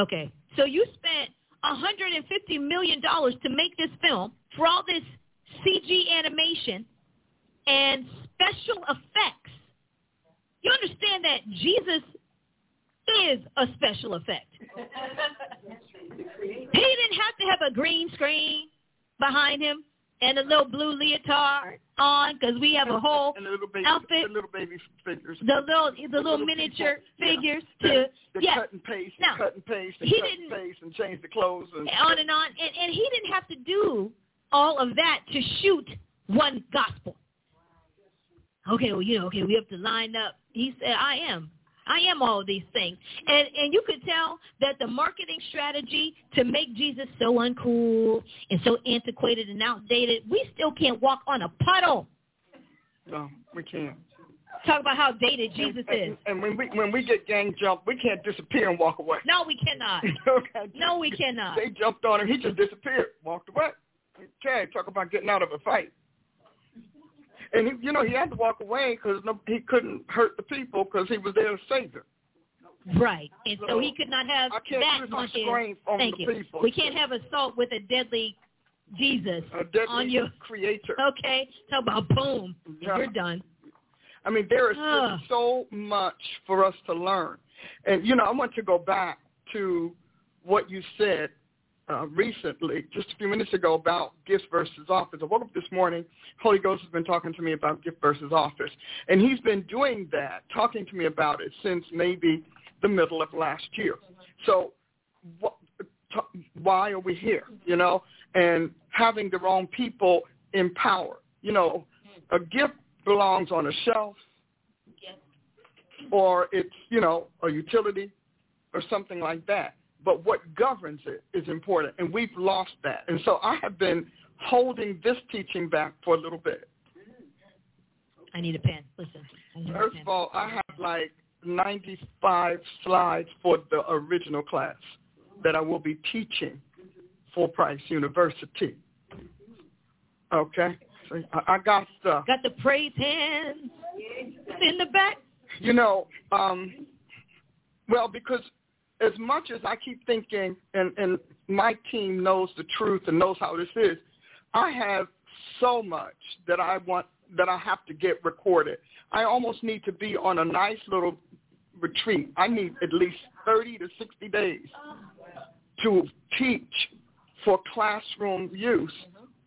Okay, so you spent $150 million to make this film for all this CG animation and special effects. You understand that Jesus is a special effect. he didn't have to have a green screen behind him and a little blue leotard on because we have a whole and the little baby, outfit. The little baby figures. The little the, the little, miniature people. figures yeah. to the, yeah. cut and paste, now, cut and paste, and he cut didn't, and paste, and change the clothes, and on and on. And, and he didn't have to do all of that to shoot one gospel. Okay, well, you know, okay, we have to line up. He said, I am. I am all of these things. And and you could tell that the marketing strategy to make Jesus so uncool and so antiquated and outdated, we still can't walk on a puddle. No, we can't. Talk about how dated Jesus and, is. And, and when we when we get gang jumped, we can't disappear and walk away. No, we cannot. okay. No, we cannot. They jumped on him. He just disappeared, walked away. Okay, talk about getting out of a fight. And he, you know, he had to walk away because no, he couldn't hurt the people because he was their savior. Right, and so, So, he could not have I can't that on on Thank the you. people. We can't have assault with a deadly Jesus A deadly on your creator. Okay, talk about boom. Yeah. We're done. I mean, there is so much for us to learn. And, you know, I want to go back to what you said uh, recently, just a few minutes ago, about gifts versus office. I woke up this morning, Holy Ghost has been talking to me about gift versus office. And he's been doing that, talking to me about it since maybe the middle of last year. So wh- t- why are we here, you know? And having the wrong people in power. You know, a gift belongs on a shelf or it's, you know, a utility or something like that. But what governs it is important, and we've lost that. And so I have been holding this teaching back for a little bit. I need a pen. Listen. I need a First pen. of all, I have like 95 slides for the original class that I will be teaching for Price University. Okay? So I, I got stuff. Got the praise hands in the back. You know, um, well, because as much as I keep thinking, and, and my team knows the truth and knows how this is, I have so much that I want that I have to get recorded. I almost need to be on a nice little retreat. I need at least 30 to 60 days to teach for classroom use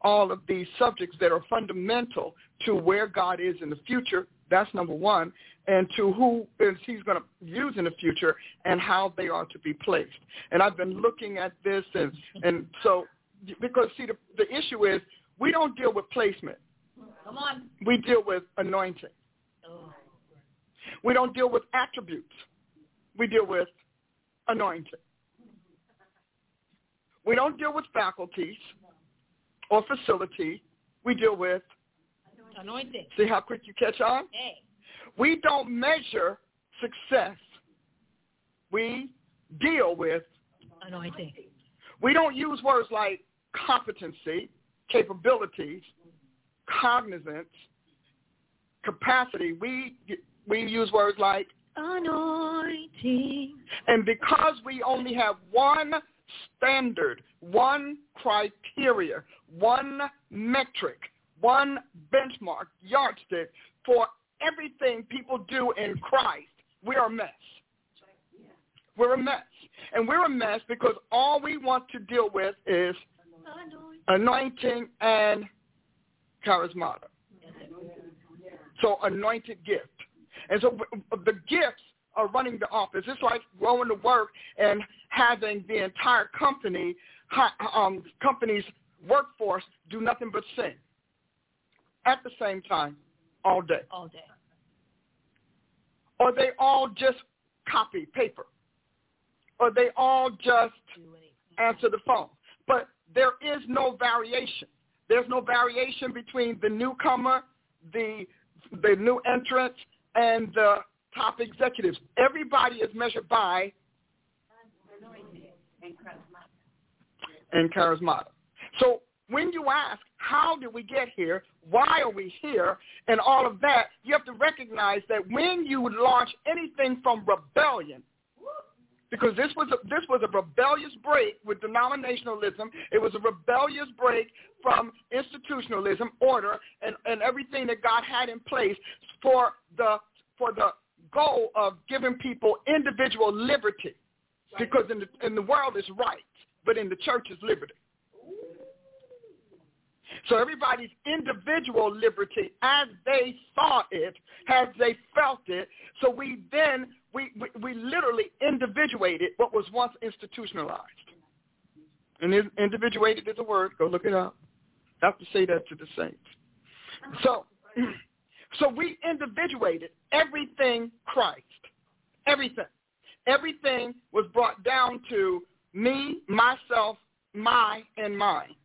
all of these subjects that are fundamental to where God is in the future. That's number one. And to who is he's going to use in the future and how they are to be placed. And I've been looking at this and, and so, because see, the, the issue is we don't deal with placement. Come on. We deal with anointing. Oh. We don't deal with attributes. We deal with anointing. We don't deal with faculties or facility. We deal with, Anointing. see how quick you catch on? Hey. We don't measure success. We deal with Anointing. We don't use words like competency, capabilities, cognizance, capacity. We we use words like anointing. And because we only have one standard, one criteria, one metric, one benchmark, yardstick for everything people do in Christ, we are a mess. We're a mess. And we're a mess because all we want to deal with is anointing and charismata. So anointed gift. And so the gifts are running the office. It's like going to work and having the entire company, um, company's workforce do nothing but sing at the same time all day. All day. Or they all just copy paper. Or they all just answer the phone. But there is no variation. There's no variation between the newcomer, the the new entrant, and the top executives. Everybody is measured by and charismatic. So when you ask, how did we get here? Why are we here? And all of that, you have to recognize that when you launch anything from rebellion, because this was a, this was a rebellious break with denominationalism. It was a rebellious break from institutionalism, order, and, and everything that God had in place for the for the goal of giving people individual liberty. Because in the in the world is right, but in the church is liberty. So everybody's individual liberty as they saw it, as they felt it. So we then we, we, we literally individuated what was once institutionalized. And individuated is a word. Go look it up. I have to say that to the saints. So, so we individuated everything Christ. Everything. Everything was brought down to me, myself, my, and mine.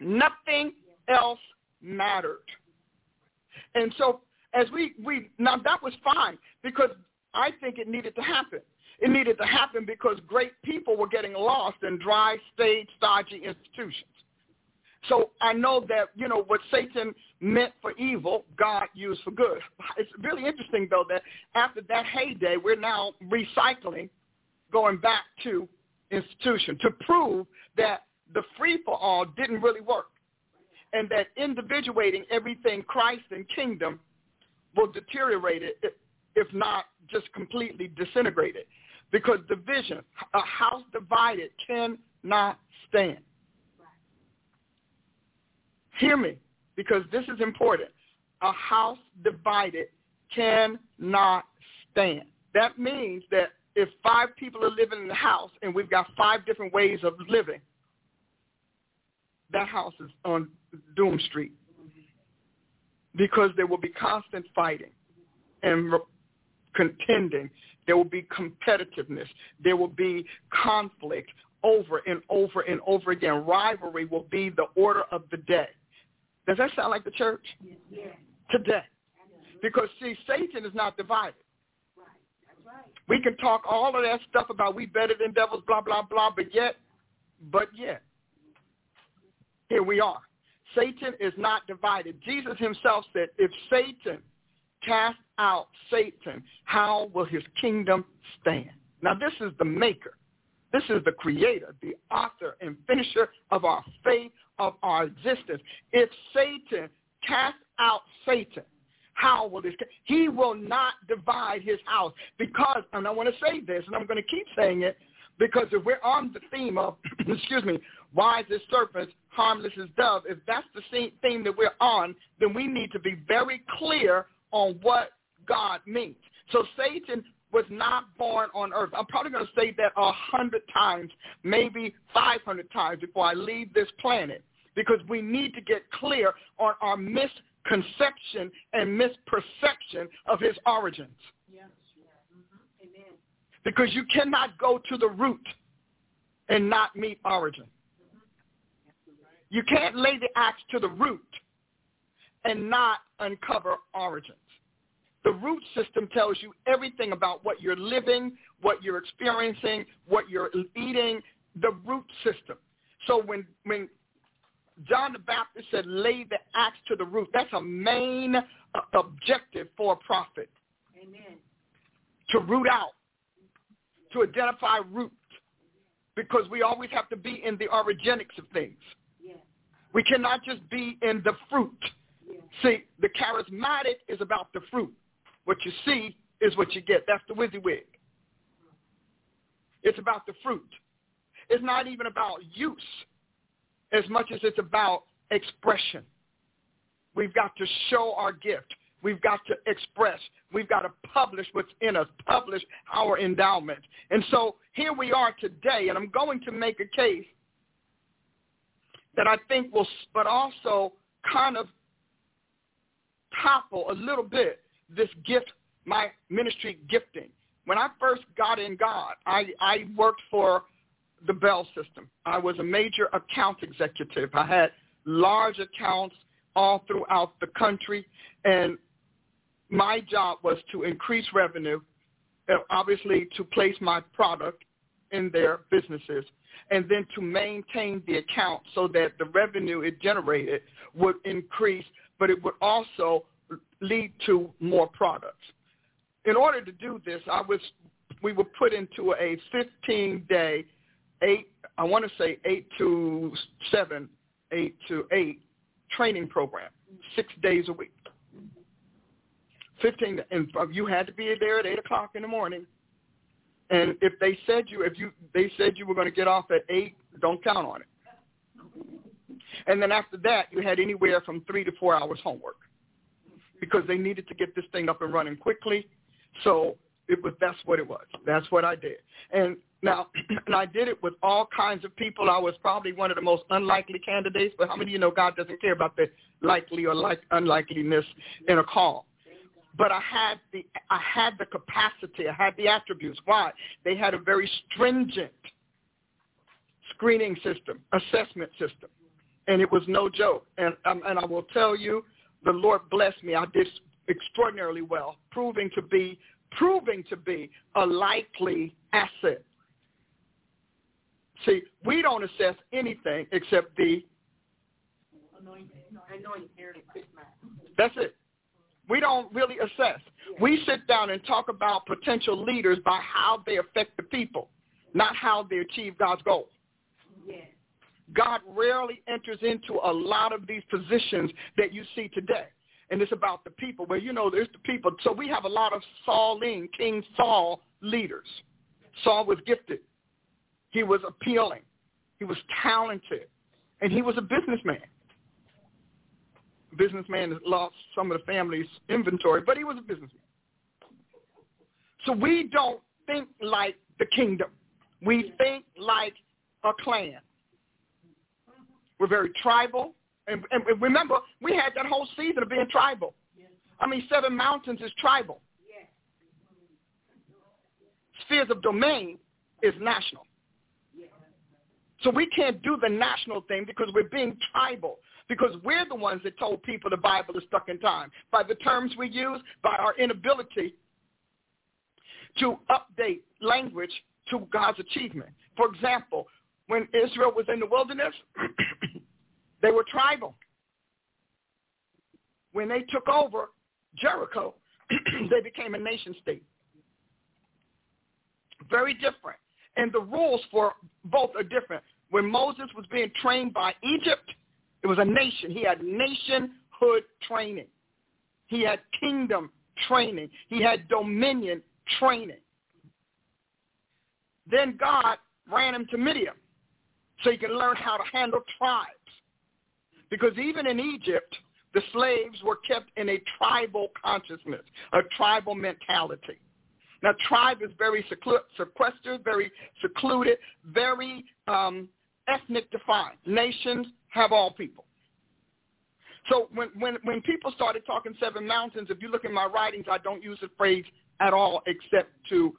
Nothing else mattered. And so as we, we now that was fine because I think it needed to happen. It needed to happen because great people were getting lost in dry, stage, stodgy institutions. So I know that, you know, what Satan meant for evil, God used for good. It's really interesting, though, that after that heyday, we're now recycling, going back to institution to prove that the free-for-all didn't really work and that individuating everything Christ and kingdom will deteriorate it, if not just completely disintegrate it. Because division, a house divided cannot stand. Hear me, because this is important. A house divided cannot stand. That means that if five people are living in the house and we've got five different ways of living, that house is on Doom Street because there will be constant fighting and contending. There will be competitiveness. There will be conflict over and over and over again. Rivalry will be the order of the day. Does that sound like the church? Yes. Today. Because, see, Satan is not divided. We can talk all of that stuff about we better than devils, blah, blah, blah, but yet, but yet, here we are. Satan is not divided. Jesus himself said, if Satan cast out Satan, how will his kingdom stand? Now this is the maker. This is the creator, the author and finisher of our faith, of our existence. If Satan cast out Satan, how will this? He will not divide his house because, and I want to say this, and I'm going to keep saying it, because if we're on the theme of, excuse me, why wise as serpents, harmless as dove, if that's the same theme that we're on, then we need to be very clear on what God means. So Satan was not born on earth. I'm probably going to say that a hundred times, maybe 500 times before I leave this planet, because we need to get clear on our misconception and misperception of his origins. Yes. Mm-hmm. Amen. Because you cannot go to the root and not meet origin. You can't lay the axe to the root and not uncover origins. The root system tells you everything about what you're living, what you're experiencing, what you're eating, the root system. So when, when John the Baptist said, lay the axe to the root, that's a main uh, objective for a prophet. Amen. To root out, to identify root, because we always have to be in the origenics of things. We cannot just be in the fruit. See, the charismatic is about the fruit. What you see is what you get. That's the WYSIWYG. It's about the fruit. It's not even about use as much as it's about expression. We've got to show our gift. We've got to express. We've got to publish what's in us, publish our endowment. And so here we are today, and I'm going to make a case that I think will, but also kind of topple a little bit this gift, my ministry gifting. When I first got in God, I, I worked for the Bell system. I was a major account executive. I had large accounts all throughout the country, and my job was to increase revenue, uh, obviously to place my product in their businesses, and then to maintain the account so that the revenue it generated would increase, but it would also lead to more products. In order to do this, I was we were put into a 15-day, eight I want to say eight to seven, eight to eight training program, six days a week. 15, and you had to be there at 8 o'clock in the morning. And if they said you, if you, they said you were going to get off at 8, don't count on it. And then after that, you had anywhere from three to four hours homework because they needed to get this thing up and running quickly. So it was that's what it was. That's what I did. And now, and I did it with all kinds of people. I was probably one of the most unlikely candidates. But how many of you know God doesn't care about the likely or like unlikeliness in a call? But I had the I had the capacity. I had the attributes. Why? They had a very stringent screening system, assessment system, and it was no joke. And um, and I will tell you, the Lord blessed me. I did extraordinarily well, proving to be proving to be a likely asset. See, we don't assess anything except the. Anointed. That's it. We don't really assess. We sit down and talk about potential leaders by how they affect the people, not how they achieve God's goal. Yes. God rarely enters into a lot of these positions that you see today. And it's about the people. Well, you know, there's the people. So we have a lot of Sauline, King Saul leaders. Saul was gifted. He was appealing. He was talented. And he was a businessman. Businessman has lost some of the family's inventory, but he was a businessman. So we don't think like the kingdom. We think like a clan. We're very tribal. And, and remember, we had that whole season of being tribal. I mean, Seven Mountains is tribal. Spheres of domain is national. So we can't do the national thing because we're being tribal. Because we're the ones that told people the Bible is stuck in time. By the terms we use, by our inability to update language to God's achievement. For example, when Israel was in the wilderness, they were tribal. When they took over Jericho, they became a nation state. Very different. And the rules for both are different. When Moses was being trained by Egypt, it was a nation. He had nationhood training. He had kingdom training. He had dominion training. Then God ran him to Midian so he could learn how to handle tribes. Because even in Egypt, the slaves were kept in a tribal consciousness, a tribal mentality. Now, tribe is very sequestered, very secluded, very um, ethnic defined. Nations have all people. So when, when, when people started talking seven mountains, if you look in my writings, I don't use the phrase at all except to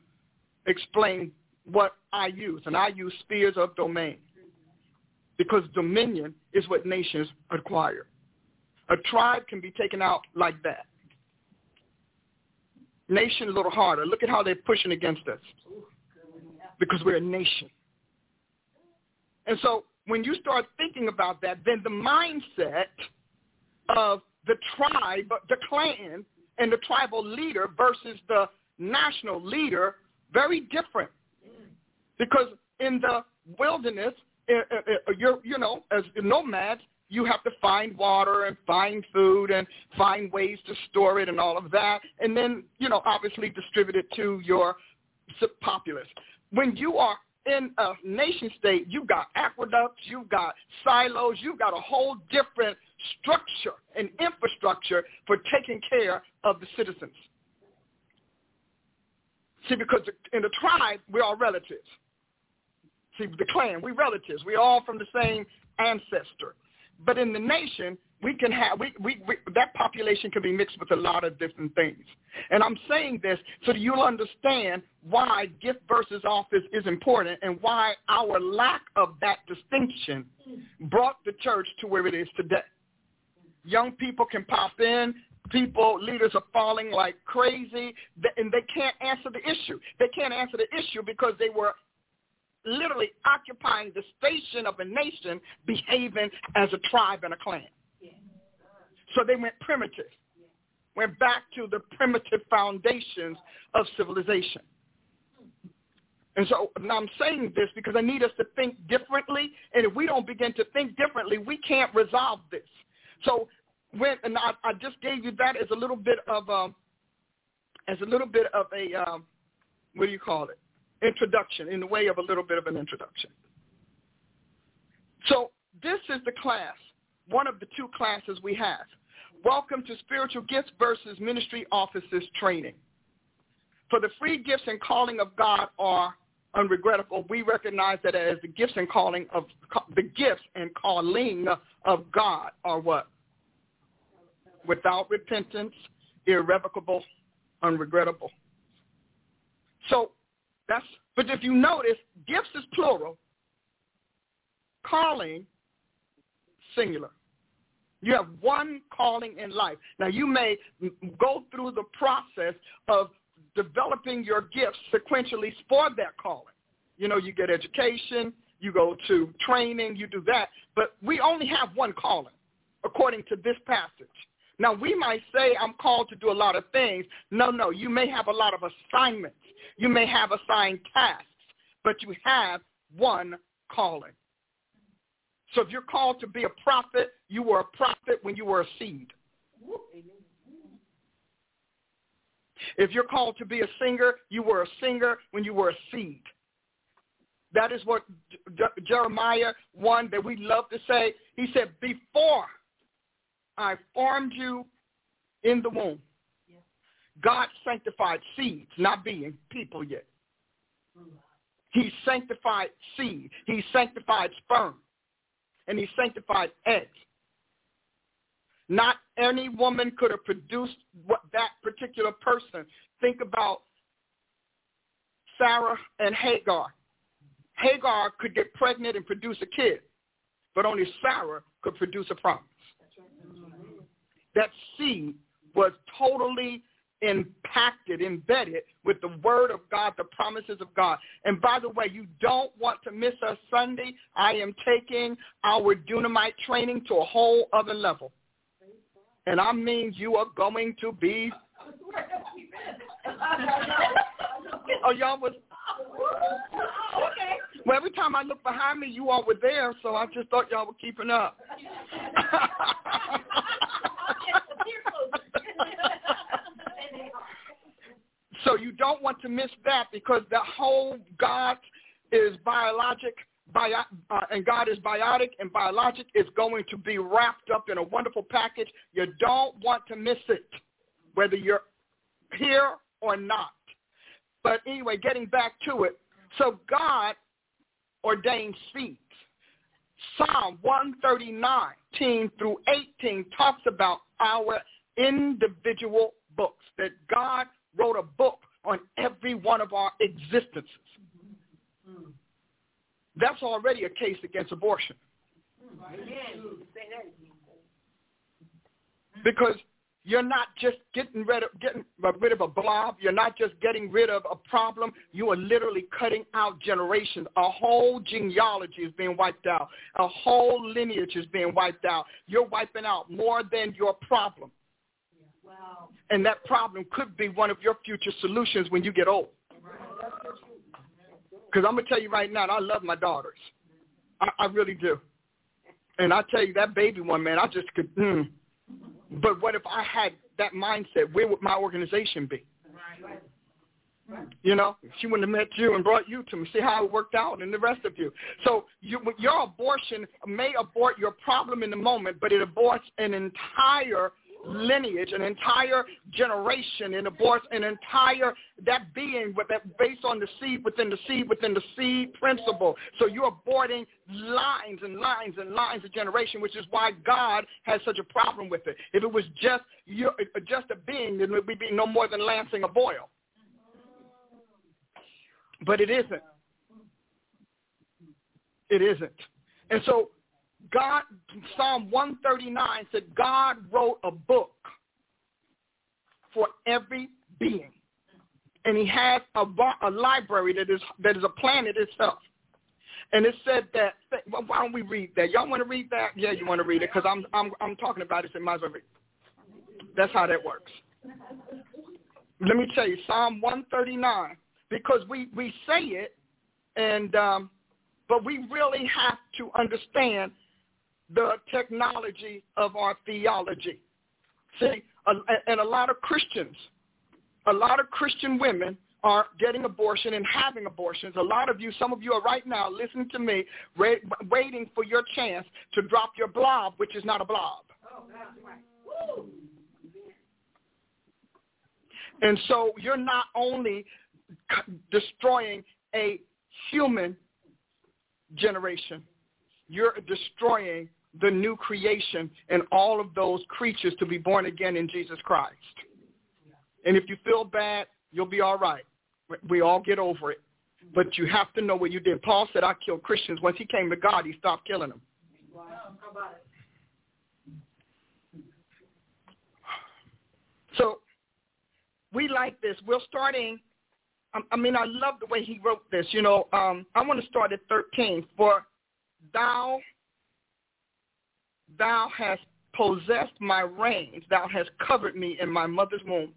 explain what I use. And I use spheres of domain because dominion is what nations acquire. A tribe can be taken out like that. Nation a little harder. Look at how they're pushing against us. Because we're a nation. And so when you start thinking about that, then the mindset of the tribe, the clan, and the tribal leader versus the national leader, very different. Because in the wilderness, uh, uh, uh, you're, you know, as nomads, you have to find water and find food and find ways to store it and all of that, and then, you know, obviously distribute it to your populace. When you are in a nation state, you've got aqueducts, you've got silos, you've got a whole different structure and infrastructure for taking care of the citizens. See, because in the tribe, we're all relatives. See, the clan, we're relatives. We're all from the same ancestor. But in the nation, we can have we, we, we that population can be mixed with a lot of different things. And I'm saying this so that you'll understand why gift versus office is important and why our lack of that distinction brought the church to where it is today. Young people can pop in, people, leaders are falling like crazy, and they can't answer the issue. They can't answer the issue because they were literally occupying the station of a nation, behaving as a tribe and a clan. So they went primitive, went back to the primitive foundations of civilization. And so I'm saying this because I need us to think differently. And if we don't begin to think differently, we can't resolve this. So when and I, I just gave you that as a little bit of um, as a little bit of a um, what do you call it? Introduction in the way of a little bit of an introduction. So this is the class, one of the two classes we have. Welcome to Spiritual Gifts versus Ministry Offices Training. For the free gifts and calling of God are unregrettable. We recognize that as the gifts and calling of the gifts and calling of God are what? Without repentance, irrevocable, unregrettable. So that's but if you notice, gifts is plural, calling singular. You have one calling in life. Now, you may go through the process of developing your gifts sequentially for that calling. You know, you get education, you go to training, you do that. But we only have one calling, according to this passage. Now, we might say, I'm called to do a lot of things. No, no, you may have a lot of assignments. You may have assigned tasks, but you have one calling. So if you're called to be a prophet, you were a prophet when you were a seed. If you're called to be a singer, you were a singer when you were a seed. That is what Jeremiah 1 that we love to say. He said, before I formed you in the womb, God sanctified seeds, not being people yet. He sanctified seed. He sanctified sperm and he sanctified eggs. Not any woman could have produced what that particular person. Think about Sarah and Hagar. Hagar could get pregnant and produce a kid, but only Sarah could produce a promise. That seed was totally impacted, embedded with the word of God, the promises of God. And by the way, you don't want to miss us Sunday. I am taking our Dunamite training to a whole other level. And I mean you are going to be Oh y'all was Okay. Well every time I look behind me you all were there, so I just thought y'all were keeping up. So you don't want to miss that because the whole God is biologic, bio, uh, and God is biotic, and biologic is going to be wrapped up in a wonderful package. You don't want to miss it, whether you're here or not. But anyway, getting back to it. So God ordained seeds. Psalm 139 through 18 talks about our individual books, that God wrote a book on every one of our existences. That's already a case against abortion. Because You're not just getting rid of getting rid of a blob. You're not just getting rid of a problem. You are literally cutting out generations. A whole genealogy is being wiped out. A whole lineage is being wiped out. You're wiping out more than your problem. And that problem could be one of your future solutions when you get old. Because I'm gonna tell you right now, I love my daughters. I, I really do. And I tell you, that baby one, man, I just could. Mm. But what if I had that mindset? Where would my organization be? You know, she wouldn't have met you and brought you to me. See how it worked out, and the rest of you. So you, your abortion may abort your problem in the moment, but it aborts an entire lineage, an entire generation, and aborts an entire that being with that based on the seed within the seed within the seed principle. So you're aborting lines and lines and lines of generation, which is why God has such a problem with it. If it was just you just a being, then would be no more than lancing a boil. But it isn't. It isn't. And so God, Psalm 139 said God wrote a book for every being. And he has a, a library that is, that is a planet itself. And it said that, why don't we read that? Y'all want to read that? Yeah, you want to read it because I'm, I'm, I'm talking about it, so might as well read That's how that works. Let me tell you, Psalm 139, because we, we say it, and um, but we really have to understand the technology of our theology. See, and a lot of Christians, a lot of Christian women are getting abortion and having abortions. A lot of you, some of you are right now listening to me, waiting for your chance to drop your blob, which is not a blob. And so you're not only destroying a human generation, you're destroying the new creation and all of those creatures to be born again in Jesus Christ. And if you feel bad, you'll be all right. We all get over it. But you have to know what you did. Paul said, I killed Christians. Once he came to God, he stopped killing them. So we like this. We're starting, I mean, I love the way he wrote this. You know, um, I want to start at 13. For thou Thou hast possessed my reins. Thou hast covered me in my mother's womb.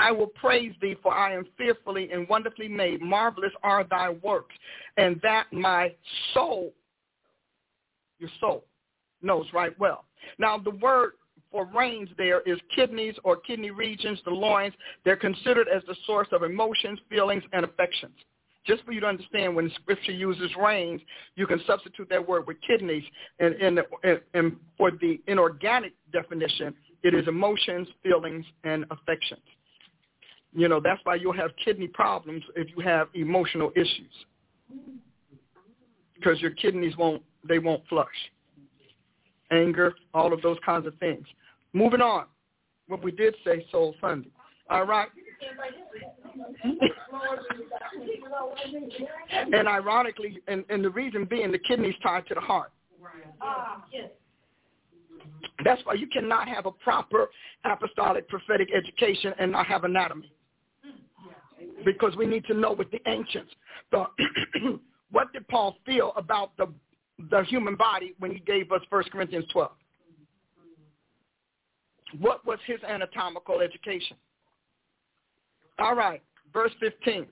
I will praise thee, for I am fearfully and wonderfully made. Marvelous are thy works, and that my soul, your soul, knows right well. Now, the word for reins there is kidneys or kidney regions, the loins. They're considered as the source of emotions, feelings, and affections. Just for you to understand, when Scripture uses reins, you can substitute that word with kidneys. And, and, and for the inorganic definition, it is emotions, feelings, and affections. You know, that's why you'll have kidney problems if you have emotional issues. Because your kidneys won't, they won't flush. Anger, all of those kinds of things. Moving on. What we did say Soul Sunday. All right. and ironically, and, and the reason being the kidneys tied to the heart. That's why you cannot have a proper apostolic prophetic education and not have anatomy. Because we need to know with the ancients, the, what did Paul feel about the, the human body when he gave us 1 Corinthians 12? What was his anatomical education? All right, verse 15.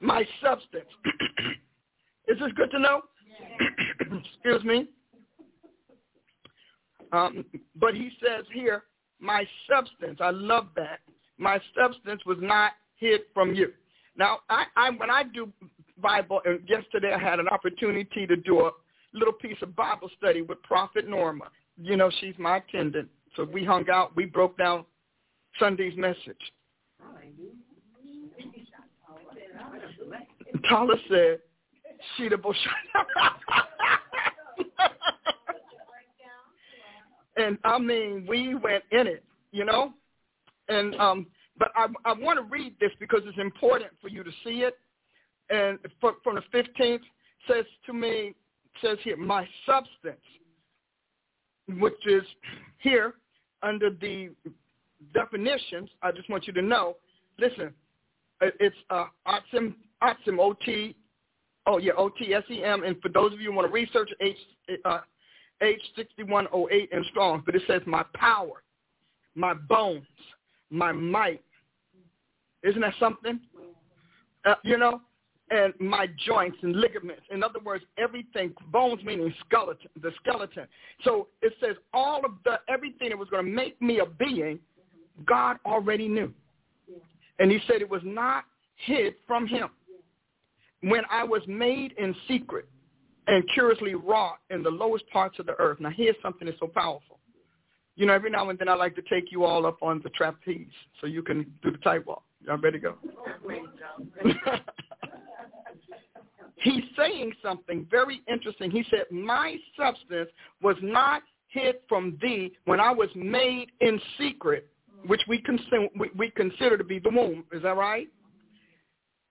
My substance. Is this good to know? Excuse me. Um, but he says here, my substance. I love that. My substance was not hid from you. Now, I, I when I do Bible, and yesterday I had an opportunity to do a little piece of Bible study with Prophet Norma. You know, she's my attendant. So we hung out. We broke down Sunday's message. Tala said, Sheeta and I mean, we went in it, you know? And um but I I want to read this because it's important for you to see it. And for, from the 15th says to me says here, my substance. which is here under the definitions. I just want you to know. Listen, it's uh, Otsem, Otsem, O-T, oh yeah, O-T-S-E-M, and for those of you who want to research H, uh, H6108 and Strong, but it says my power, my bones, my might. Isn't that something? Uh, you know, and my joints and ligaments. In other words, everything, bones meaning skeleton, the skeleton. So it says all of the, everything that was going to make me a being, God already knew. And he said it was not hid from him. When I was made in secret and curiously wrought in the lowest parts of the earth. Now here's something that's so powerful. You know, every now and then I like to take you all up on the trapeze so you can do the tightrope. Y'all ready to go? He's saying something very interesting. He said, my substance was not hid from thee when I was made in secret, which we, consider, we consider to be the womb. Is that right?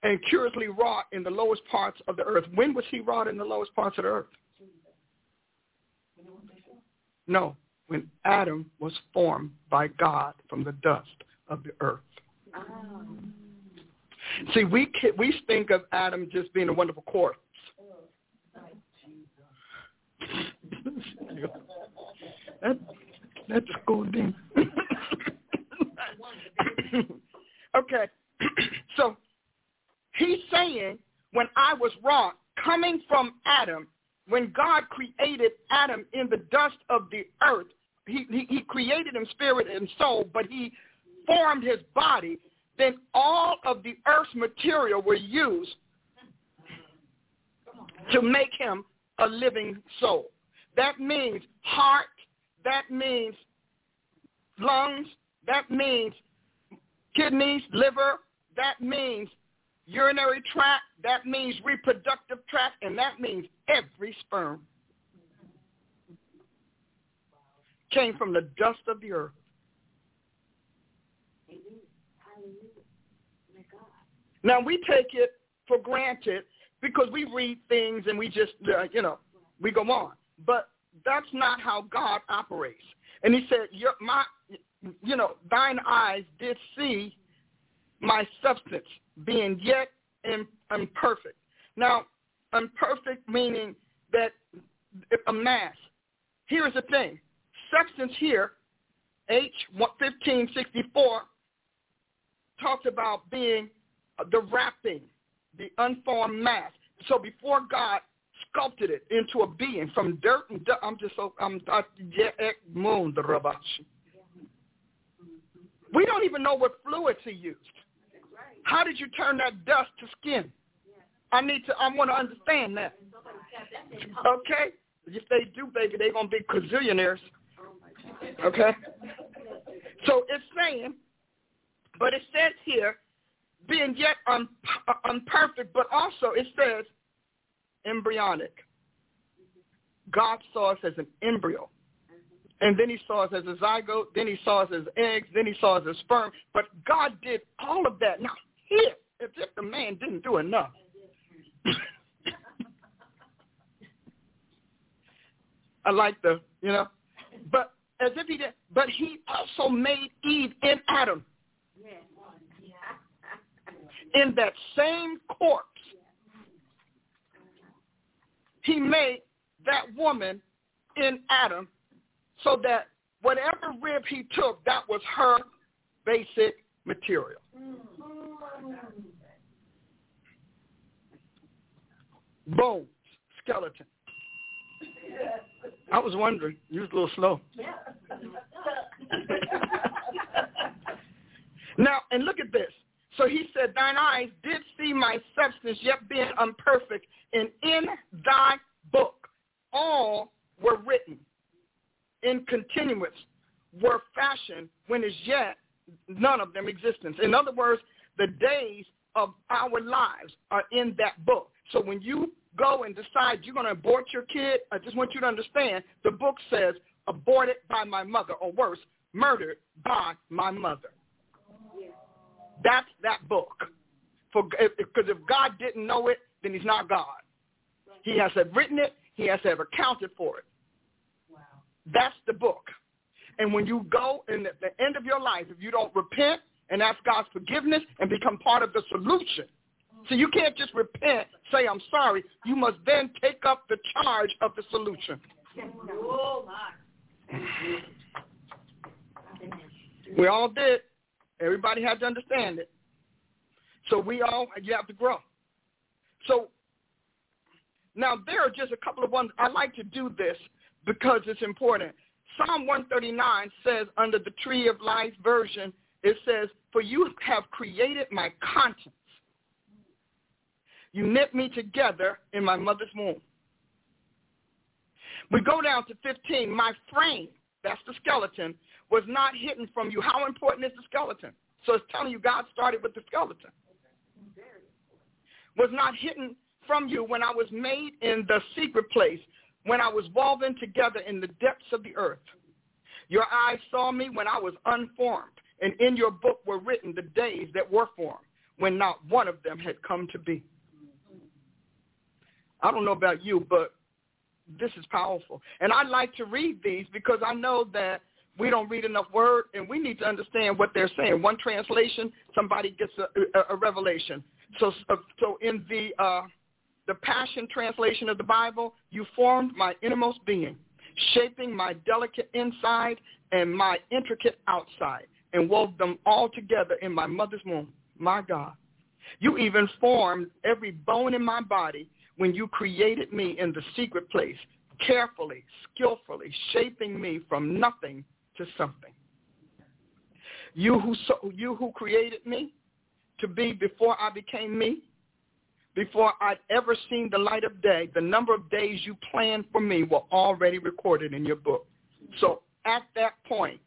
And curiously wrought in the lowest parts of the earth. When was he wrought in the lowest parts of the earth? No, when Adam was formed by God from the dust of the earth. See, we we think of Adam just being a wonderful corpse. that that's cool thing. okay, so he's saying when I was wrong, coming from Adam, when God created Adam in the dust of the earth, he, he, he created him spirit and soul, but he formed his body then all of the earth's material were used to make him a living soul. That means heart, that means lungs, that means kidneys, liver, that means urinary tract, that means reproductive tract, and that means every sperm came from the dust of the earth. Now we take it for granted because we read things and we just, uh, you know, we go on. But that's not how God operates. And he said, Your, my, you know, thine eyes did see my substance being yet imperfect. Now, imperfect meaning that a mass. Here's the thing. Substance here, H1564, talks about being uh, the wrapping, the unformed mass. So before God sculpted it into a being from dirt and dust, I'm just so I'm eh, moon the. We don't even know what fluids he used. How did you turn that dust to skin? I need to. I want to understand that. Okay, if they do, baby, they're gonna be gazillionaires. Okay. So it's saying, but it says here being yet un, uh, unperfect, but also it says embryonic. God saw us as an embryo. And then he saw us as a zygote, then he saw us as eggs, then he saw us as sperm. But God did all of that. Now, if if the man didn't do enough. I like the, you know, but as if he did, but he also made Eve in Adam in that same corpse, he made that woman in Adam so that whatever rib he took, that was her basic material. Bones, skeleton. I was wondering. You was a little slow. now, and look at this. So he said, thine eyes did see my substance yet being unperfect, and in thy book all were written in continuance, were fashioned when as yet none of them existence. In other words, the days of our lives are in that book. So when you go and decide you're going to abort your kid, I just want you to understand the book says aborted by my mother, or worse, murdered by my mother. That's that book. For because if God didn't know it, then He's not God. He has to have written it. He has to have accounted for it. Wow. That's the book. And when you go in the, the end of your life, if you don't repent and ask God's forgiveness and become part of the solution, so you can't just repent, say I'm sorry. You must then take up the charge of the solution. We all did. Everybody had to understand it. So we all, you have to grow. So now there are just a couple of ones. I like to do this because it's important. Psalm 139 says under the Tree of Life version, it says, for you have created my conscience. You knit me together in my mother's womb. We go down to 15. My frame, that's the skeleton, was not hidden from you. How important is the skeleton? So it's telling you God started with the skeleton. Was not hidden from you when I was made in the secret place, when I was woven together in the depths of the earth. Your eyes saw me when I was unformed, and in your book were written the days that were formed, when not one of them had come to be. I don't know about you, but this is powerful. And I like to read these because I know that we don't read enough word, and we need to understand what they're saying. One translation, somebody gets a, a, a revelation. So, so in the uh, the Passion translation of the Bible, you formed my innermost being, shaping my delicate inside and my intricate outside, and wove them all together in my mother's womb. My God. You even formed every bone in my body when you created me in the secret place, carefully, skillfully shaping me from nothing to something. You who, so, you who created me to be before I became me, before I'd ever seen the light of day, the number of days you planned for me were already recorded in your book. So at that point,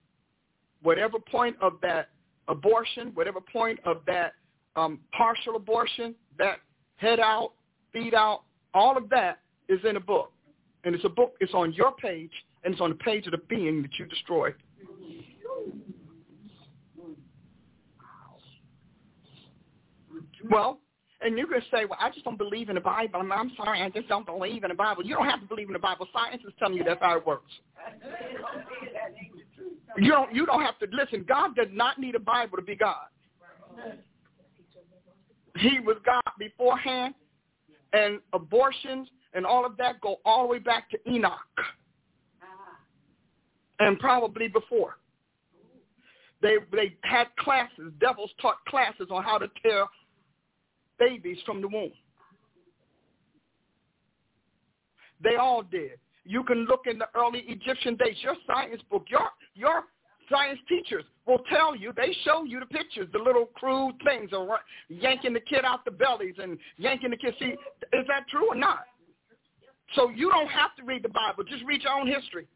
whatever point of that abortion, whatever point of that um, partial abortion, that head out, feed out, all of that is in a book. And it's a book, it's on your page, and it's on the page of the being that you destroyed. Well, and you're going to say, well, I just don't believe in the Bible. I'm, I'm sorry, I just don't believe in the Bible. You don't have to believe in the Bible. Science is telling you that's how it works. You don't, you don't have to listen. God does not need a Bible to be God. He was God beforehand, and abortions and all of that go all the way back to Enoch, and probably before. They they had classes. Devils taught classes on how to tear babies from the womb. They all did. You can look in the early Egyptian days. Your science book, your your science teachers will tell you. They show you the pictures, the little crude things, or yanking the kid out the bellies and yanking the kid. See, is that true or not? So you don't have to read the Bible. Just read your own history.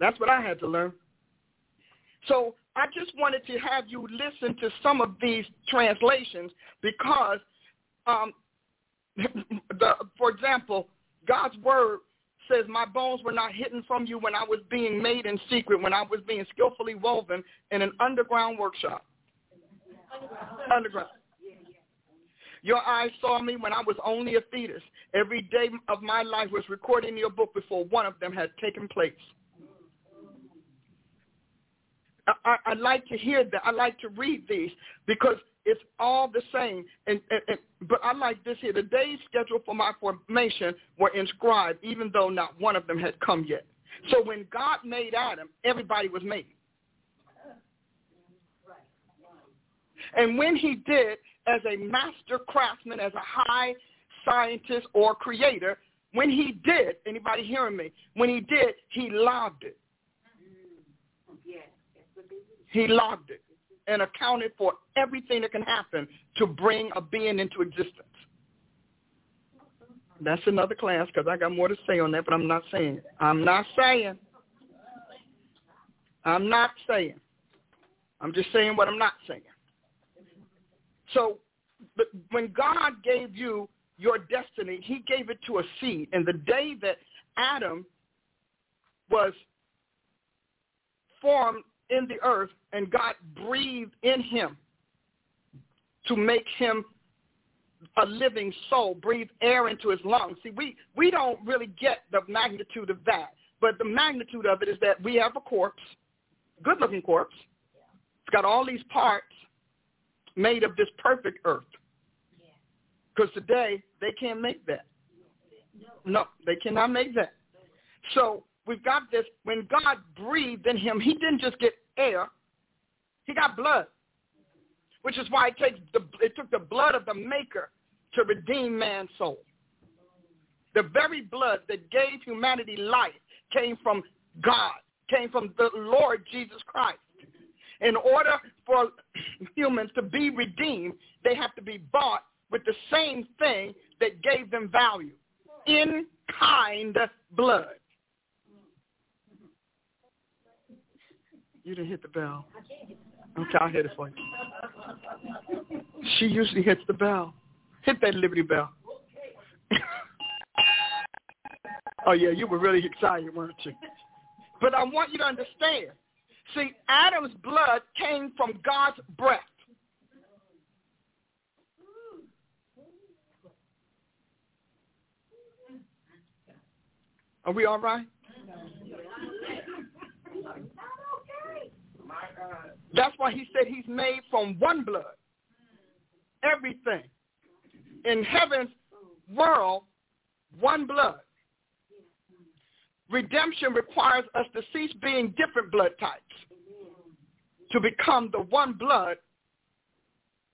That's what I had to learn. So I just wanted to have you listen to some of these translations because, um, the, for example, God's word says, my bones were not hidden from you when I was being made in secret, when I was being skillfully woven in an underground workshop. Underground. Your eyes saw me when I was only a fetus. Every day of my life was recorded in your book before one of them had taken place. I, I, like to hear that. I like to read these because it's all the same. And, and, and, but I like this here. The days scheduled for my formation were inscribed, even though not one of them had come yet. So when God made Adam, everybody was made. And when he did, as a master craftsman, as a high scientist or creator, when he did, anybody hearing me? When he did, he logged it. He logged it and accounted for everything that can happen to bring a being into existence. That's another class because I got more to say on that, but I'm not saying. I'm not saying. I'm not saying. I'm just saying what I'm not saying. So but when God gave you your destiny, he gave it to a seed. And the day that Adam was formed in the earth and God breathed in him to make him a living soul, breathe air into his lungs. See, we, we don't really get the magnitude of that. But the magnitude of it is that we have a corpse, good-looking corpse. It's got all these parts made of this perfect earth. Because today, they can't make that. No, they cannot make that. So we've got this. When God breathed in him, he didn't just get air. He got blood, which is why it, takes the, it took the blood of the maker to redeem man's soul. The very blood that gave humanity life came from God, came from the Lord Jesus Christ. In order for humans to be redeemed, they have to be bought with the same thing that gave them value, in kind blood. You didn't hit the bell. Okay, I'll hit it for you. She usually hits the bell. Hit that Liberty Bell. oh, yeah, you were really excited, weren't you? But I want you to understand. See, Adam's blood came from God's breath. Are we all right? That's why he said he's made from one blood. Everything in heaven's world one blood. Redemption requires us to cease being different blood types to become the one blood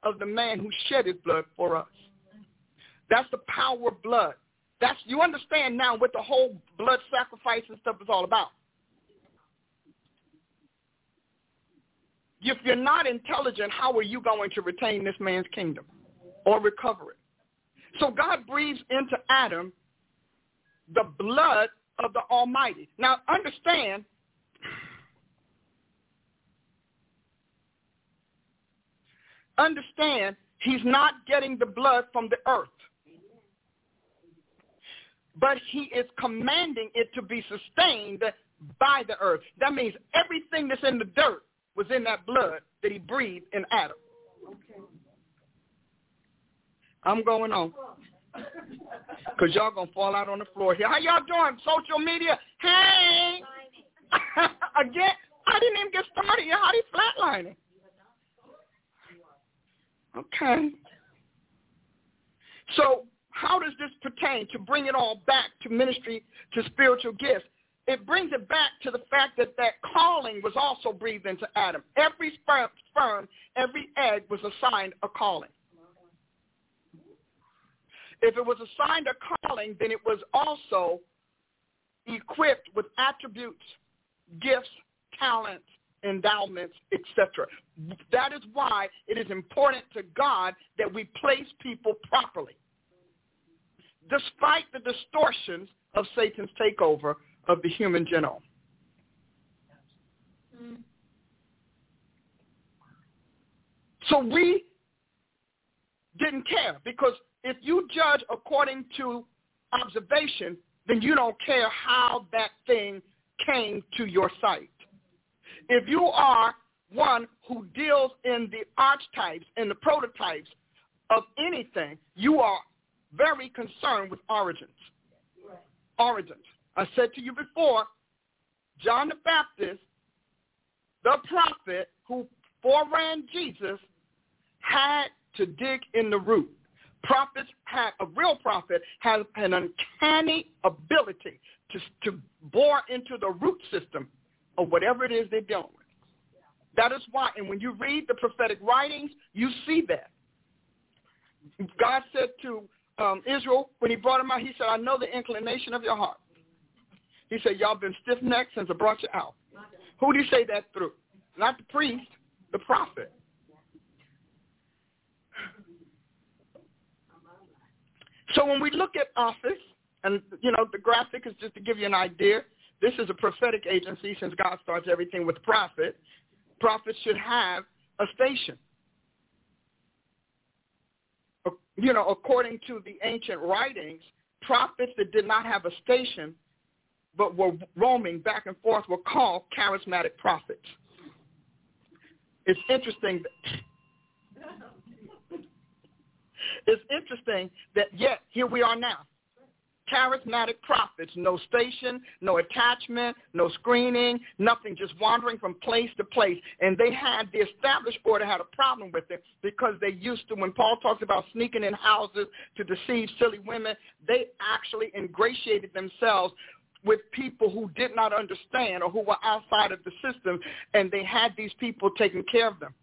of the man who shed his blood for us. That's the power of blood. That's you understand now what the whole blood sacrifice and stuff is all about. If you're not intelligent, how are you going to retain this man's kingdom or recover it? So God breathes into Adam the blood of the Almighty. Now understand, understand he's not getting the blood from the earth. But he is commanding it to be sustained by the earth. That means everything that's in the dirt was in that blood that he breathed in Adam. Okay. I'm going on. Because y'all going to fall out on the floor here. How y'all doing? Social media? Hey! Again, I didn't even get started yet. How you flatlining? Okay. So how does this pertain to bring it all back to ministry, to spiritual gifts? It brings it back to the fact that that calling was also breathed into Adam. Every sperm, every egg was assigned a calling. If it was assigned a calling, then it was also equipped with attributes, gifts, talents, endowments, etc. That is why it is important to God that we place people properly. Despite the distortions of Satan's takeover of the human genome. So we didn't care because if you judge according to observation, then you don't care how that thing came to your sight. If you are one who deals in the archetypes and the prototypes of anything, you are very concerned with origins. Origins. I said to you before, John the Baptist, the prophet who foreran Jesus, had to dig in the root. Prophets have, a real prophet has an uncanny ability to, to bore into the root system of whatever it is they're dealing with. That is why, and when you read the prophetic writings, you see that. God said to um, Israel, when he brought him out, he said, I know the inclination of your heart. He said, y'all been stiff-necked since I brought you out. Who do you say that through? Not the priest, the prophet. So when we look at office, and you know the graphic is just to give you an idea. This is a prophetic agency since God starts everything with prophet. Prophets should have a station. You know, according to the ancient writings, prophets that did not have a station but were roaming back and forth were called charismatic prophets. It's interesting. that It's interesting that yet here we are now. Charismatic prophets, no station, no attachment, no screening, nothing, just wandering from place to place. And they had, the established order had a problem with it because they used to, when Paul talks about sneaking in houses to deceive silly women, they actually ingratiated themselves with people who did not understand or who were outside of the system, and they had these people taking care of them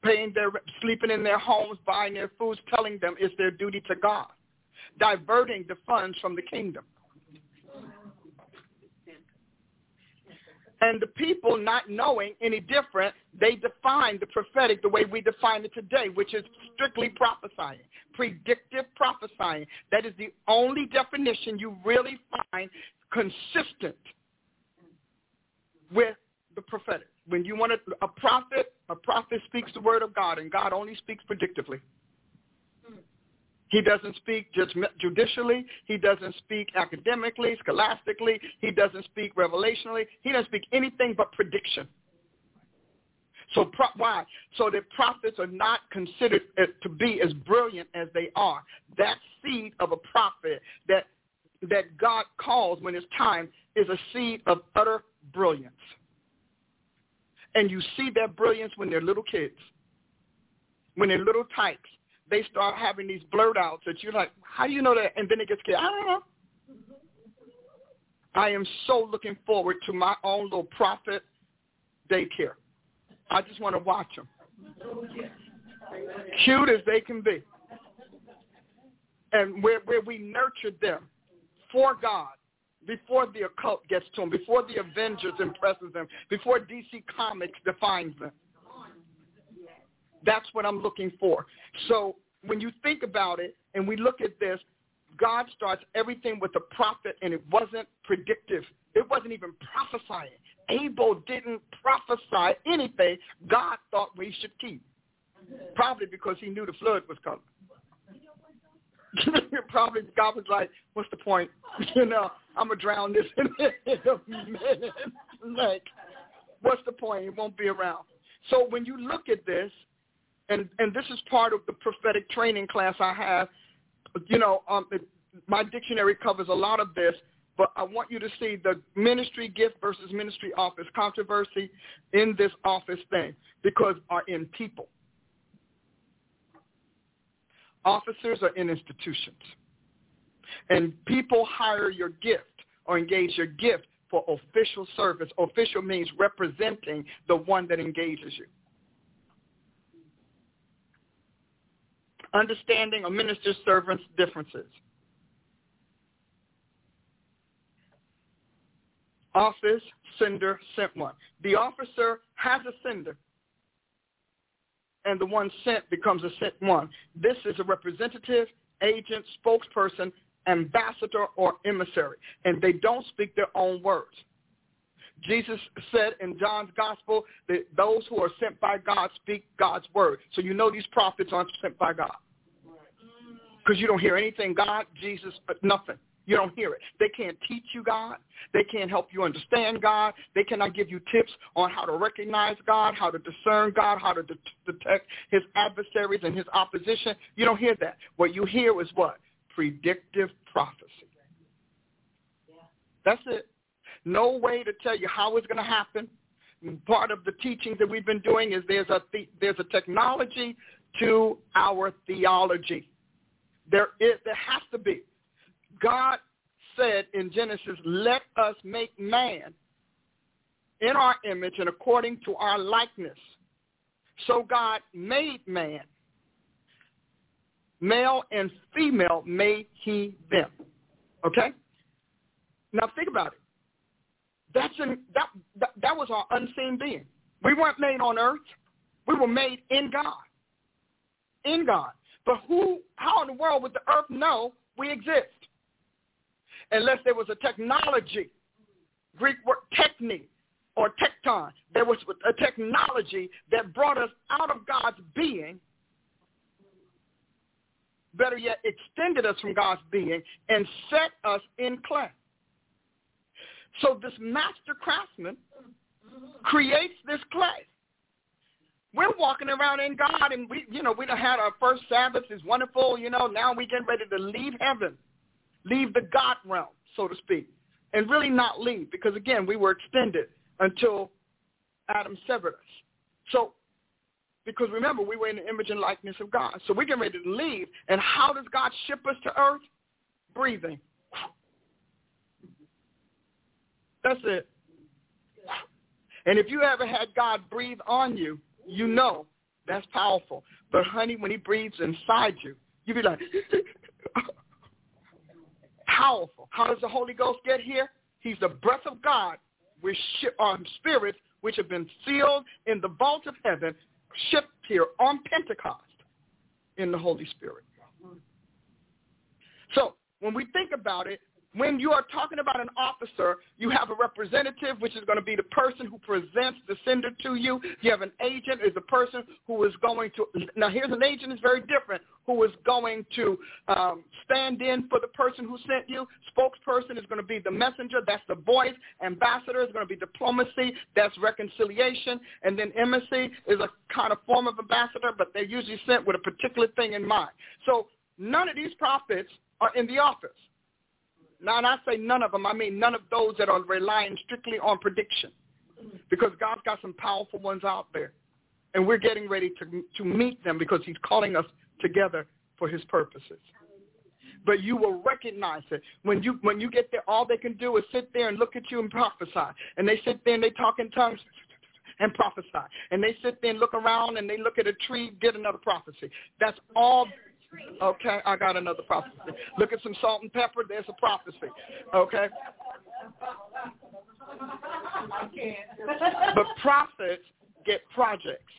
paying their sleeping in their homes, buying their foods, telling them it's their duty to God diverting the funds from the kingdom. And the people not knowing any different, they define the prophetic the way we define it today, which is strictly prophesying, predictive prophesying. That is the only definition you really find consistent with the prophetic. When you want a, a prophet, a prophet speaks the word of God, and God only speaks predictively. He doesn't speak judicially. He doesn't speak academically, scholastically. He doesn't speak revelationally. He doesn't speak anything but prediction. So pro- why? So the prophets are not considered uh, to be as brilliant as they are. That seed of a prophet that that God calls when it's time is a seed of utter brilliance. And you see that brilliance when they're little kids, when they're little tykes, they start having these blurt outs that you're like, how do you know that? And then it gets scared. I don't know. Mm-hmm. I am so looking forward to my own little prophet daycare. I just want to watch them. Cute as they can be. And where, where we nurture them for God before the occult gets to them, before the Avengers impresses them, before DC Comics defines them. That's what I'm looking for. So when you think about it and we look at this, God starts everything with a prophet and it wasn't predictive. It wasn't even prophesying. Abel didn't prophesy anything God thought we should keep. Probably because he knew the flood was coming. Probably God was like, what's the point? You know, I'm going to drown this in a minute. like, what's the point? It won't be around. So when you look at this, and and this is part of the prophetic training class I have. You know, um, it, my dictionary covers a lot of this, but I want you to see the ministry gift versus ministry office controversy in this office thing because are in people. Officers are in institutions. And people hire your gift or engage your gift for official service. Official means representing the one that engages you. Understanding a minister's servant's differences. Office, sender, sent one. The officer has a sender, and the one sent becomes a sent one. This is a representative, agent, spokesperson, ambassador, or emissary, and they don't speak their own words. Jesus said in John's gospel that those who are sent by God speak God's word. So you know these prophets aren't sent by God. Because you don't hear anything God, Jesus, uh, nothing. You don't hear it. They can't teach you God. They can't help you understand God. They cannot give you tips on how to recognize God, how to discern God, how to de- detect his adversaries and his opposition. You don't hear that. What you hear is what? Predictive prophecy. That's it. No way to tell you how it's going to happen. Part of the teachings that we've been doing is there's a the, there's a technology to our theology. There is there has to be. God said in Genesis, "Let us make man in our image and according to our likeness." So God made man. Male and female made he them. Okay? Now think about it. That's in, that, that, that was our unseen being. We weren't made on earth. We were made in God. In God. But who, how in the world would the earth know we exist? Unless there was a technology, Greek word technique or tekton. There was a technology that brought us out of God's being, better yet, extended us from God's being and set us in clay. So this master craftsman creates this clay. we're walking around in God, and we, you know, we done had our first Sabbath. It's wonderful, you know. Now we getting ready to leave heaven, leave the God realm, so to speak, and really not leave because again, we were extended until Adam severed us. So, because remember, we were in the image and likeness of God. So we're getting ready to leave. And how does God ship us to earth? Breathing. That's it. And if you ever had God breathe on you, you know that's powerful. But honey, when he breathes inside you, you be like, powerful. How does the Holy Ghost get here? He's the breath of God with on um, spirits which have been sealed in the vault of heaven, shipped here on Pentecost in the Holy Spirit. So when we think about it, when you are talking about an officer, you have a representative, which is going to be the person who presents the sender to you. You have an agent, is the person who is going to, now here's an agent is very different, who is going to um, stand in for the person who sent you. Spokesperson is going to be the messenger, that's the voice. Ambassador is going to be diplomacy, that's reconciliation. And then embassy is a kind of form of ambassador, but they're usually sent with a particular thing in mind. So none of these prophets are in the office. Now, and I say none of them, I mean none of those that are relying strictly on prediction. Because God's got some powerful ones out there. And we're getting ready to, to meet them because he's calling us together for his purposes. But you will recognize it. When you, when you get there, all they can do is sit there and look at you and prophesy. And they sit there and they talk in tongues and prophesy. And they sit there and look around and they look at a tree, get another prophecy. That's all Okay, I got another prophecy. Look at some salt and pepper. There's a prophecy. Okay. But prophets get projects.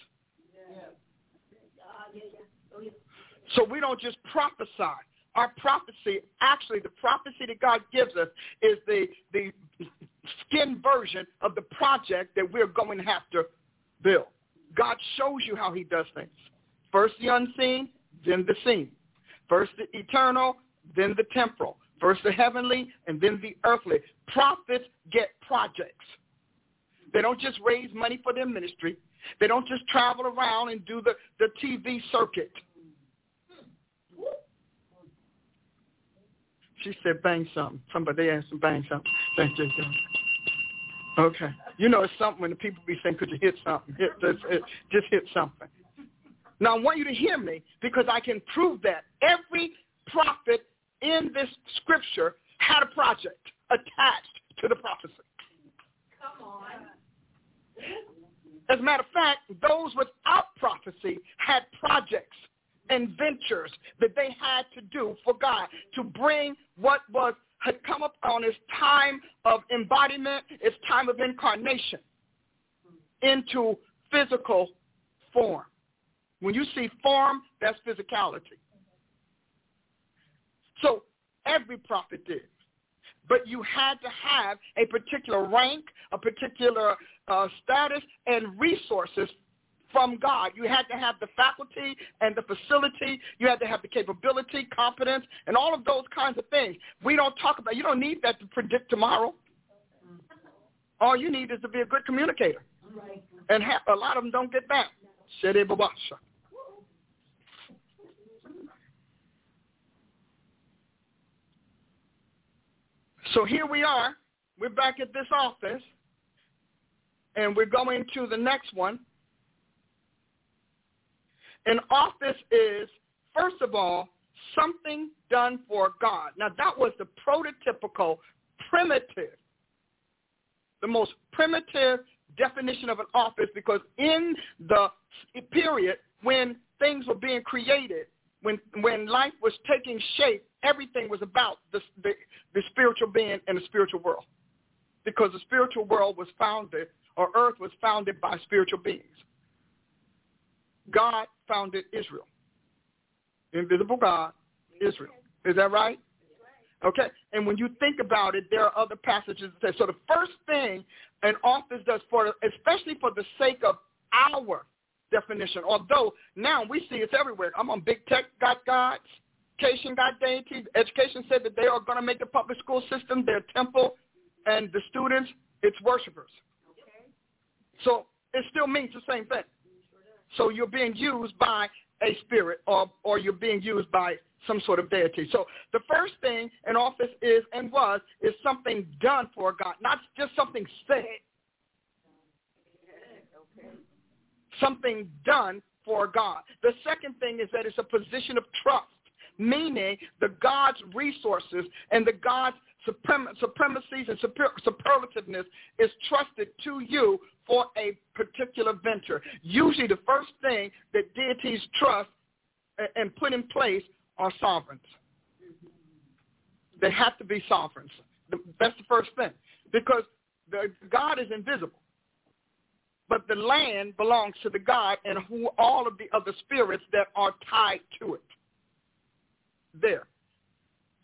So we don't just prophesy. Our prophecy, actually, the prophecy that God gives us is the the skin version of the project that we're going to have to build. God shows you how he does things. First the unseen, then the seen. First the eternal, then the temporal. First the heavenly, and then the earthly. Prophets get projects. They don't just raise money for their ministry. They don't just travel around and do the, the TV circuit. She said, bang something. Somebody asked him, bang something. Thank you. Okay. You know it's something when the people be saying, could you hit something? Hit, just, just hit something. Now I want you to hear me because I can prove that. Every prophet in this scripture had a project attached to the prophecy. Come on. As a matter of fact, those without prophecy had projects and ventures that they had to do for God to bring what was had come upon its time of embodiment, its time of incarnation into physical form. When you see form, that's physicality. So every prophet did. But you had to have a particular rank, a particular uh, status, and resources from God. You had to have the faculty and the facility. You had to have the capability, competence, and all of those kinds of things. We don't talk about, you don't need that to predict tomorrow. All you need is to be a good communicator. And ha- a lot of them don't get that. So here we are. We're back at this office, and we're going to the next one. An office is, first of all, something done for God. Now, that was the prototypical, primitive, the most primitive definition of an office because in the period when things were being created, when when life was taking shape, everything was about the, the, the spiritual being and the spiritual world. Because the spiritual world was founded, or earth was founded by spiritual beings. God founded Israel. Invisible God, Israel. Is that right? Okay? And when you think about it, there are other passages that say, so the first thing an office does for, especially for the sake of our definition, although now we see it's everywhere. I'm on big tech got gods, education got deities. Education said that they are going to make the public school system their temple, and the students, it's worshipers. Okay. So it still means the same thing. So you're being used by a spirit or, or you're being used by some sort of deity. So the first thing an office is and was is something done for God, not just something said. Something done for God. The second thing is that it's a position of trust, meaning the God's resources and the God's suprem- supremacies and super- superlativeness is trusted to you for a particular venture. Usually the first thing that deities trust and put in place are sovereigns. They have to be sovereigns. That's the first thing. Because the, God is invisible. But the land belongs to the God and who all of the other spirits that are tied to it. There.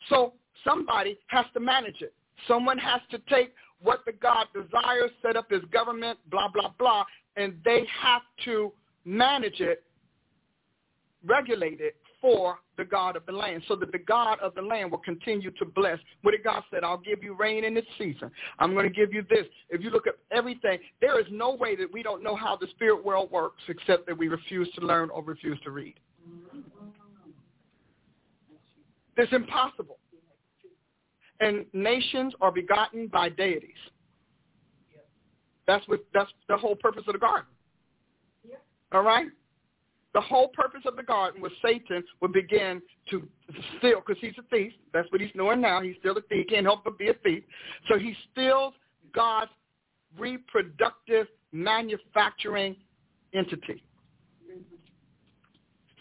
So somebody has to manage it. Someone has to take what the God desires, set up his government, blah, blah, blah, and they have to manage it, regulate it for the God of the land so that the God of the land will continue to bless. What did God said? I'll give you rain in its season. I'm going to give you this. If you look at everything, there is no way that we don't know how the spirit world works except that we refuse to learn or refuse to read. It's impossible. And nations are begotten by deities. That's what that's the whole purpose of the garden. All right? The whole purpose of the garden was Satan would begin to steal, because he's a thief. That's what he's doing now. He's still a thief. He can't help but be a thief. So he steals God's reproductive manufacturing entity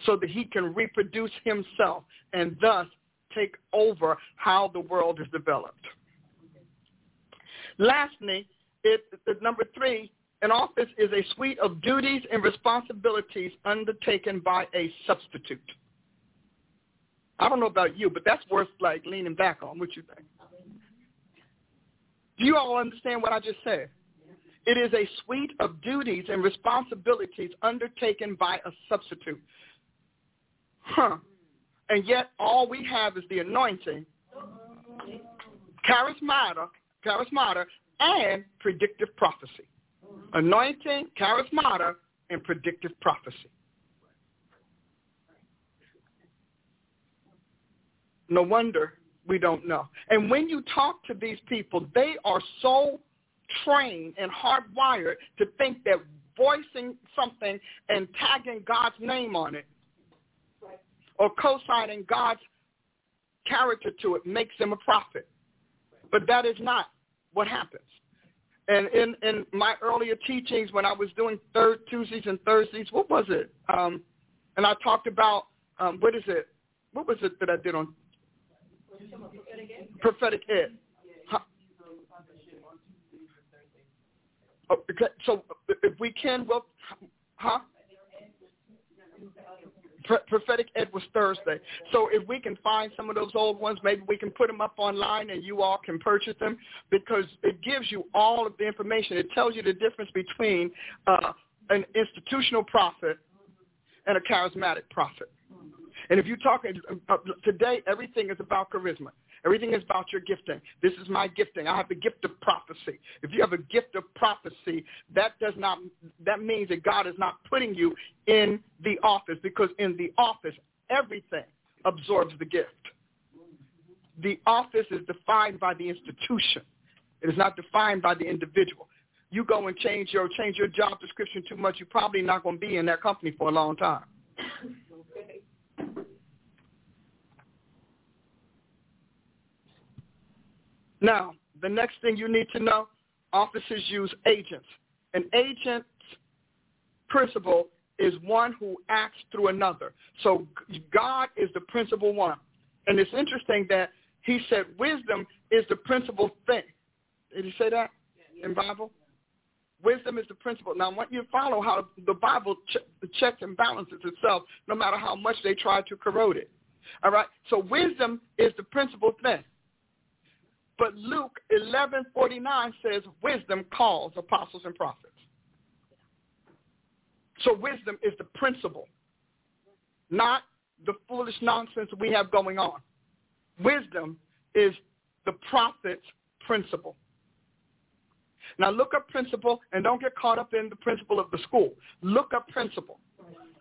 so that he can reproduce himself and thus take over how the world is developed. Lastly, it, number three, an office is a suite of duties and responsibilities undertaken by a substitute. I don't know about you, but that's worth like leaning back on. What you think? Do you all understand what I just said? It is a suite of duties and responsibilities undertaken by a substitute. Huh. And yet all we have is the anointing, charismata, charismata, and predictive prophecy. Anointing, charismata, and predictive prophecy. No wonder we don't know. And when you talk to these people, they are so trained and hardwired to think that voicing something and tagging God's name on it or co-signing God's character to it makes them a prophet. But that is not what happens. And in, in my earlier teachings when I was doing third Tuesdays and Thursdays, what was it? Um, and I talked about, um, what is it? What was it that I did on? Prophetic ed. Huh? Oh, okay. So if we can, well, huh? Prophetic ed was Thursday. So if we can find some of those old ones, maybe we can put them up online and you all can purchase them because it gives you all of the information. It tells you the difference between uh, an institutional prophet and a charismatic prophet. And if you talk uh, today, everything is about charisma. Everything is about your gifting. This is my gifting. I have the gift of prophecy. If you have a gift of prophecy, that does not that means that God is not putting you in the office because in the office everything absorbs the gift. The office is defined by the institution. It is not defined by the individual. You go and change your change your job description too much, you're probably not going to be in that company for a long time. Now, the next thing you need to know, officers use agents. An agent's principle is one who acts through another. So God is the principal one. And it's interesting that he said wisdom is the principal thing. Did he say that in Bible? Wisdom is the principle. Now, I want you to follow how the Bible ch- checks and balances itself no matter how much they try to corrode it. All right? So wisdom is the principal thing. But Luke 11:49 says wisdom calls apostles and prophets. So wisdom is the principle, not the foolish nonsense we have going on. Wisdom is the prophet's principle. Now look up principle and don't get caught up in the principal of the school. Look up principle.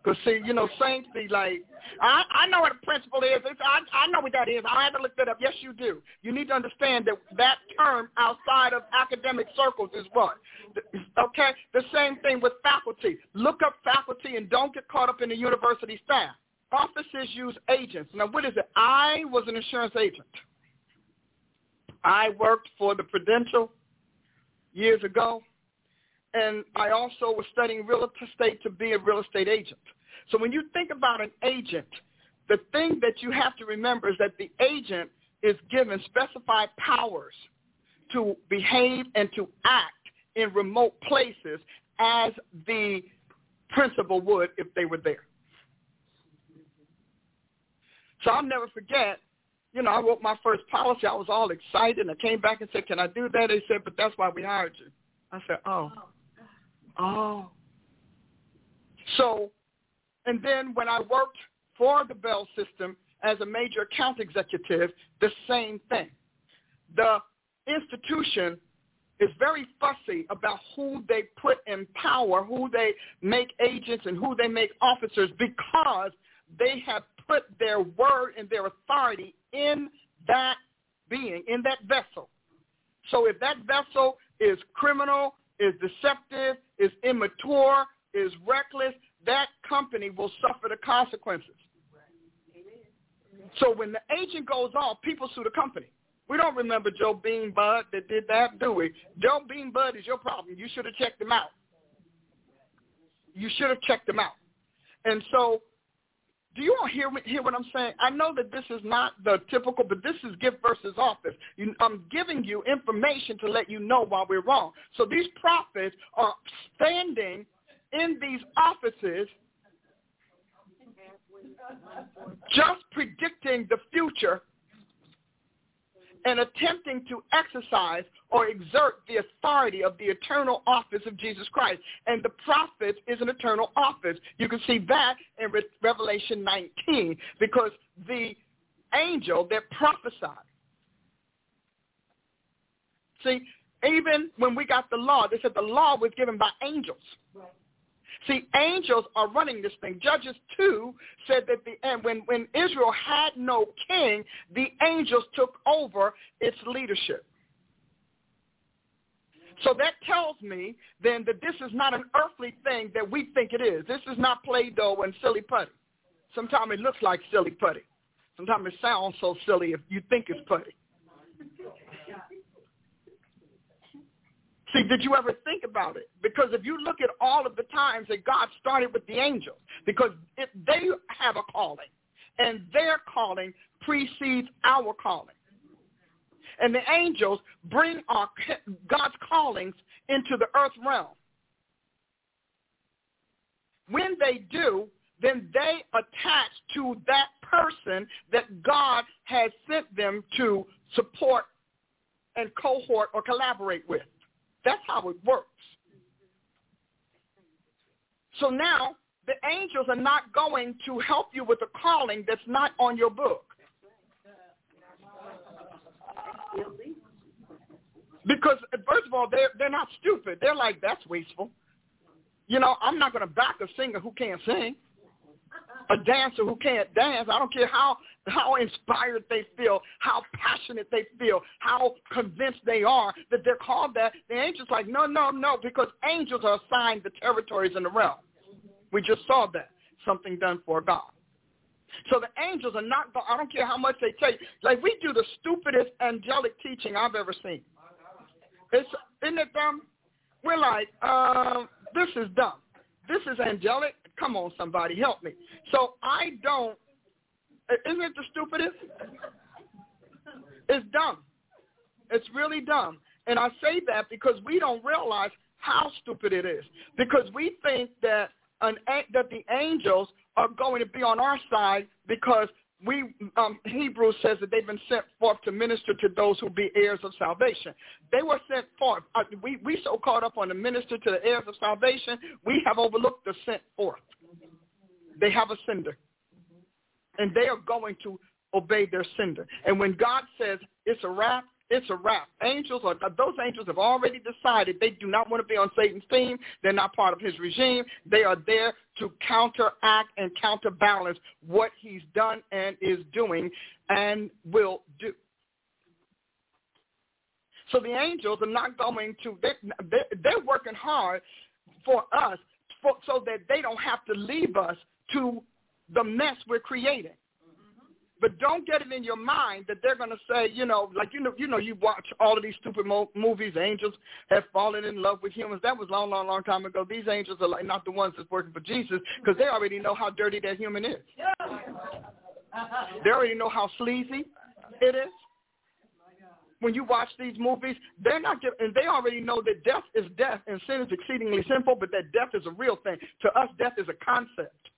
Because see, you know, saints be like, I, I know what a principle is. It's, I, I know what that is. I had to look that up. Yes, you do. You need to understand that that term outside of academic circles is what? Okay? The same thing with faculty. Look up faculty and don't get caught up in the university staff. Offices use agents. Now, what is it? I was an insurance agent. I worked for the Prudential years ago and I also was studying real estate to be a real estate agent. So when you think about an agent, the thing that you have to remember is that the agent is given specified powers to behave and to act in remote places as the principal would if they were there. So I'll never forget, you know, I wrote my first policy. I was all excited. And I came back and said, can I do that? They said, but that's why we hired you. I said, oh. Oh. So, and then when I worked for the Bell system as a major account executive, the same thing. The institution is very fussy about who they put in power, who they make agents and who they make officers because they have put their word and their authority in that being, in that vessel. So if that vessel is criminal, is deceptive, is immature, is reckless, that company will suffer the consequences. So when the agent goes off, people sue the company. We don't remember Joe Bean Bud that did that, do we? Joe Bean Bud is your problem. You should have checked him out. You should have checked him out. And so do you all hear hear what I'm saying? I know that this is not the typical, but this is gift versus office. You, I'm giving you information to let you know why we're wrong. So these prophets are standing in these offices just predicting the future and attempting to exercise or exert the authority of the eternal office of Jesus Christ. And the prophet is an eternal office. You can see that in Re- Revelation 19 because the angel that prophesied. See, even when we got the law, they said the law was given by angels. Right. See, angels are running this thing. Judges 2 said that the and when, when Israel had no king, the angels took over its leadership. So that tells me then that this is not an earthly thing that we think it is. This is not Play-Doh and silly putty. Sometimes it looks like silly putty. Sometimes it sounds so silly if you think it's putty. See, did you ever think about it? Because if you look at all of the times that God started with the angels, because if they have a calling, and their calling precedes our calling. And the angels bring our God's callings into the earth realm. When they do, then they attach to that person that God has sent them to support and cohort or collaborate with. That's how it works. So now the angels are not going to help you with a calling that's not on your book. Because first of all, they're they're not stupid. They're like, that's wasteful. You know, I'm not going to back a singer who can't sing a dancer who can't dance. I don't care how how inspired they feel, how passionate they feel, how convinced they are that they're called that. The angels like, no, no, no, because angels are assigned the territories in the realm. We just saw that. Something done for God. So the angels are not, I don't care how much they take. Like we do the stupidest angelic teaching I've ever seen. It's, isn't it dumb? We're like, uh, this is dumb. This is angelic. Come on, somebody, help me. So I don't. Isn't it the stupidest? It's dumb. It's really dumb. And I say that because we don't realize how stupid it is. Because we think that an that the angels are going to be on our side because we um, Hebrews says that they've been sent forth to minister to those who be heirs of salvation. They were sent forth. Uh, we we so caught up on the minister to the heirs of salvation, we have overlooked the sent forth. They have a sender, and they are going to obey their sender. And when God says it's a wrap, it's a wrap. Angels are those angels have already decided they do not want to be on Satan's team. They're not part of his regime. They are there to counteract and counterbalance what he's done and is doing and will do. So the angels are not going to, they're, they're working hard for us for, so that they don't have to leave us to the mess we're creating. But don't get it in your mind that they're going to say, you know, like you know, you know, you watch all of these stupid mo- movies. Angels have fallen in love with humans. That was long, long, long time ago. These angels are like not the ones that's working for Jesus because they already know how dirty that human is. They already know how sleazy it is. When you watch these movies, they're not give, and they already know that death is death and sin is exceedingly sinful, but that death is a real thing. To us, death is a concept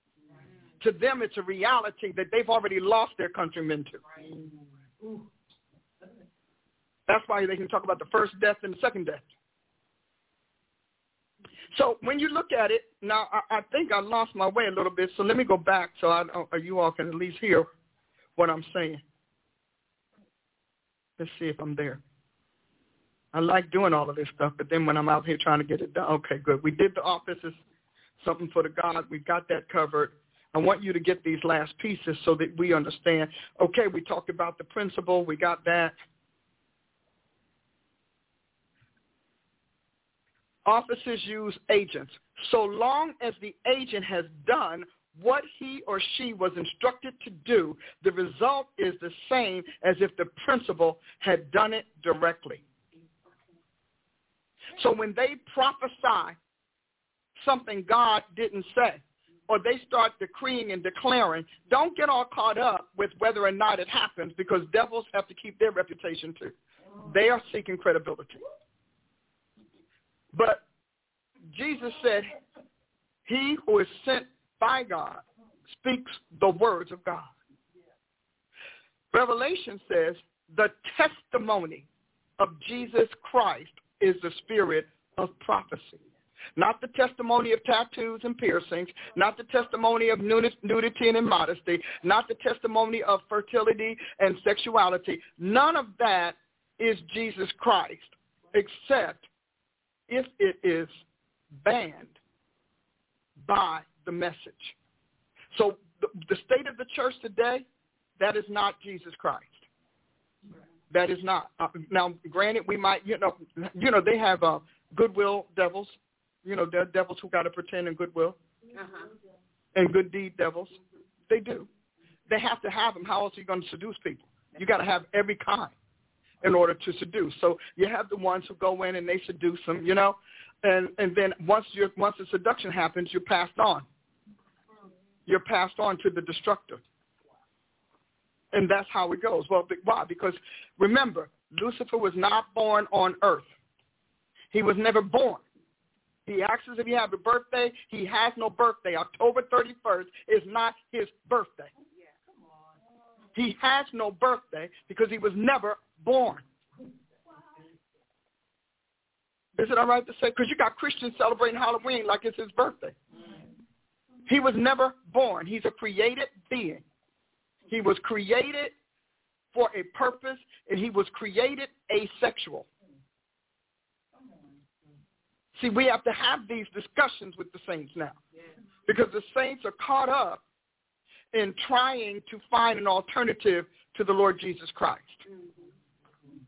to them it's a reality that they've already lost their countrymen to. That's why they can talk about the first death and the second death. So when you look at it, now I, I think I lost my way a little bit, so let me go back so I, uh, you all can at least hear what I'm saying. Let's see if I'm there. I like doing all of this stuff, but then when I'm out here trying to get it done, okay, good. We did the offices, something for the God. We got that covered. I want you to get these last pieces so that we understand. Okay, we talked about the principle. We got that. Officers use agents. So long as the agent has done what he or she was instructed to do, the result is the same as if the principal had done it directly. So when they prophesy something God didn't say, or they start decreeing and declaring, don't get all caught up with whether or not it happens because devils have to keep their reputation too. They are seeking credibility. But Jesus said, he who is sent by God speaks the words of God. Revelation says the testimony of Jesus Christ is the spirit of prophecy. Not the testimony of tattoos and piercings, not the testimony of nudity and immodesty, not the testimony of fertility and sexuality. None of that is Jesus Christ, except if it is banned by the message. So the, state of the church today, that is not Jesus Christ. That is not. Uh, now, granted, we might, you know, you know, they have uh, goodwill devils you know, there are devils who got to pretend in goodwill uh-huh. and good deed devils. They do. They have to have them. How else are you going to seduce people? You got to have every kind in order to seduce. So you have the ones who go in and they seduce them, you know, and and then once you once the seduction happens, you're passed on. You're passed on to the destructor. And that's how it goes. Well, why? Because remember, Lucifer was not born on earth. He was never born. He asks if he have a birthday. He has no birthday. October 31st is not his birthday. He has no birthday because he was never born. Is it all right to say? Because you got Christians celebrating Halloween like it's his birthday. He was never born. He's a created being. He was created for a purpose, and he was created asexual. See, we have to have these discussions with the saints now because the saints are caught up in trying to find an alternative to the Lord Jesus Christ. Mm-hmm.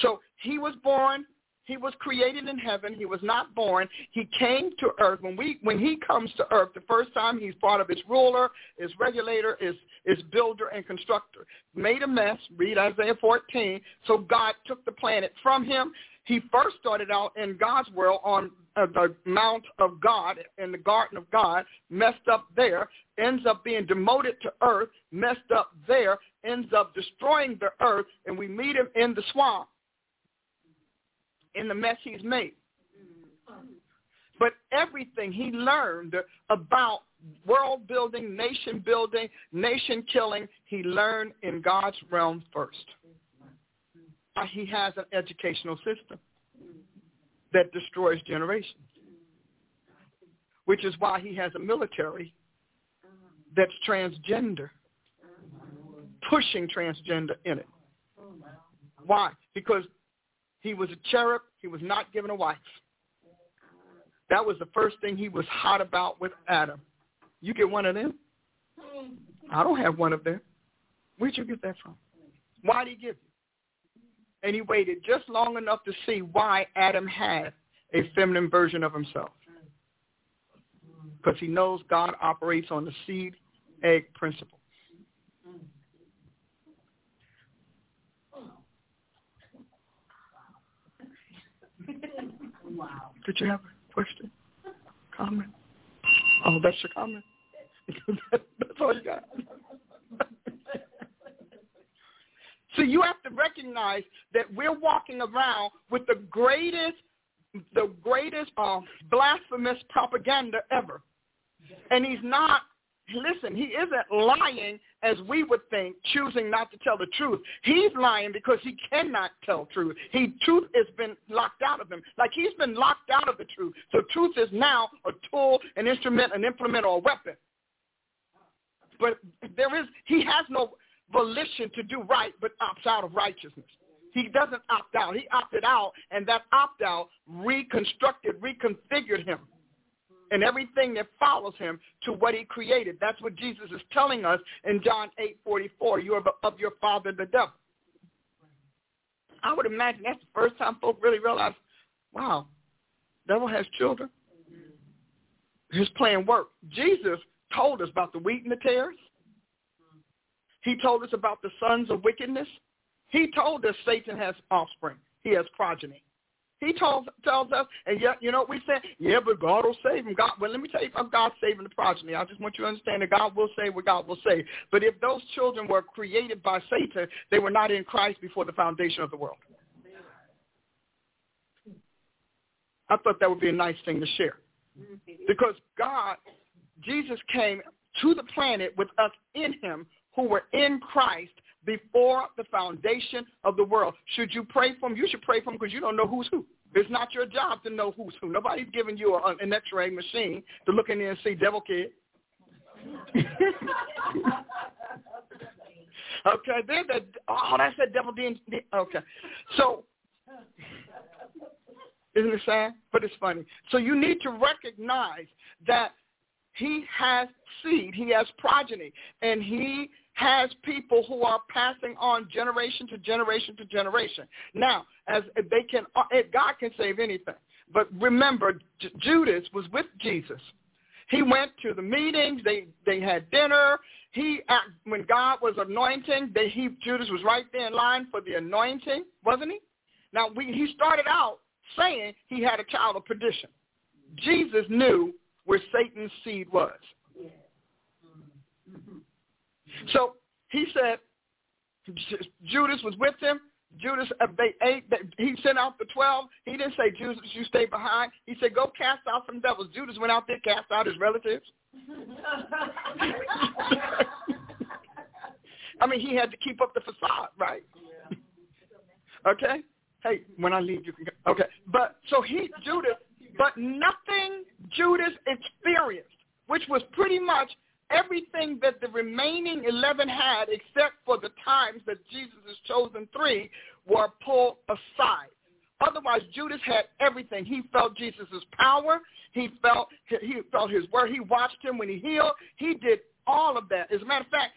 So he was born, he was created in heaven, he was not born, he came to earth. When we when he comes to earth, the first time he's part of his ruler, his regulator, his, his builder and constructor. Made a mess, read Isaiah 14. So God took the planet from him he first started out in God's world on uh, the Mount of God in the Garden of God, messed up there, ends up being demoted to earth, messed up there, ends up destroying the earth, and we meet him in the swamp in the mess he's made. But everything he learned about world building, nation building, nation killing, he learned in God's realm first he has an educational system that destroys generations, which is why he has a military that's transgender, pushing transgender in it. Why? Because he was a cherub. He was not given a wife. That was the first thing he was hot about with Adam. You get one of them? I don't have one of them. Where'd you get that from? Why did he give you? And he waited just long enough to see why Adam had a feminine version of himself. Because he knows God operates on the seed egg principle. Wow. Did you have a question? Comment? Oh, that's your comment? that's all you got. So you have to recognize that we're walking around with the greatest, the greatest uh, blasphemous propaganda ever. And he's not listen, he isn't lying as we would think, choosing not to tell the truth. He's lying because he cannot tell truth. He truth has been locked out of him. Like he's been locked out of the truth. So truth is now a tool, an instrument, an implement, or a weapon. But there is he has no volition to do right, but opts out of righteousness. He doesn't opt out. He opted out, and that opt out reconstructed, reconfigured him and everything that follows him to what he created. That's what Jesus is telling us in John 8, 44. You are of your father, the devil. I would imagine that's the first time folk really realize, wow, devil has children. His plan worked. Jesus told us about the wheat and the tares. He told us about the sons of wickedness. He told us Satan has offspring. He has progeny. He told, tells us, and yet, you know what we say? Yeah, but God will save him. God, well, let me tell you about God saving the progeny. I just want you to understand that God will save what God will save. But if those children were created by Satan, they were not in Christ before the foundation of the world. I thought that would be a nice thing to share. Because God, Jesus came to the planet with us in him who were in Christ before the foundation of the world. Should you pray for them? You should pray for them because you don't know who's who. It's not your job to know who's who. Nobody's giving you a, an X-ray machine to look in there and see devil kid. okay, then the oh, that's that devil being okay. So isn't it sad? But it's funny. So you need to recognize that he has seed, he has progeny, and he has people who are passing on generation to generation to generation. Now, as they can, uh, God can save anything. But remember, J- Judas was with Jesus. He went to the meetings. They they had dinner. He when God was anointing, they, he Judas was right there in line for the anointing, wasn't he? Now we, he started out saying he had a child of perdition. Jesus knew where Satan's seed was. So he said Judas was with him. Judas, uh, they ate. he sent out the twelve. He didn't say Judas, you stay behind. He said, go cast out some devils. Judas went out there, cast out his relatives. I mean, he had to keep up the facade, right? okay. Hey, when I leave, you can. Go. Okay, but so he Judas, but nothing Judas experienced, which was pretty much everything that the remaining 11 had except for the times that Jesus' has chosen three were pulled aside. Otherwise, Judas had everything. He felt Jesus' power. He felt he felt his word. He watched him when he healed. He did all of that. As a matter of fact,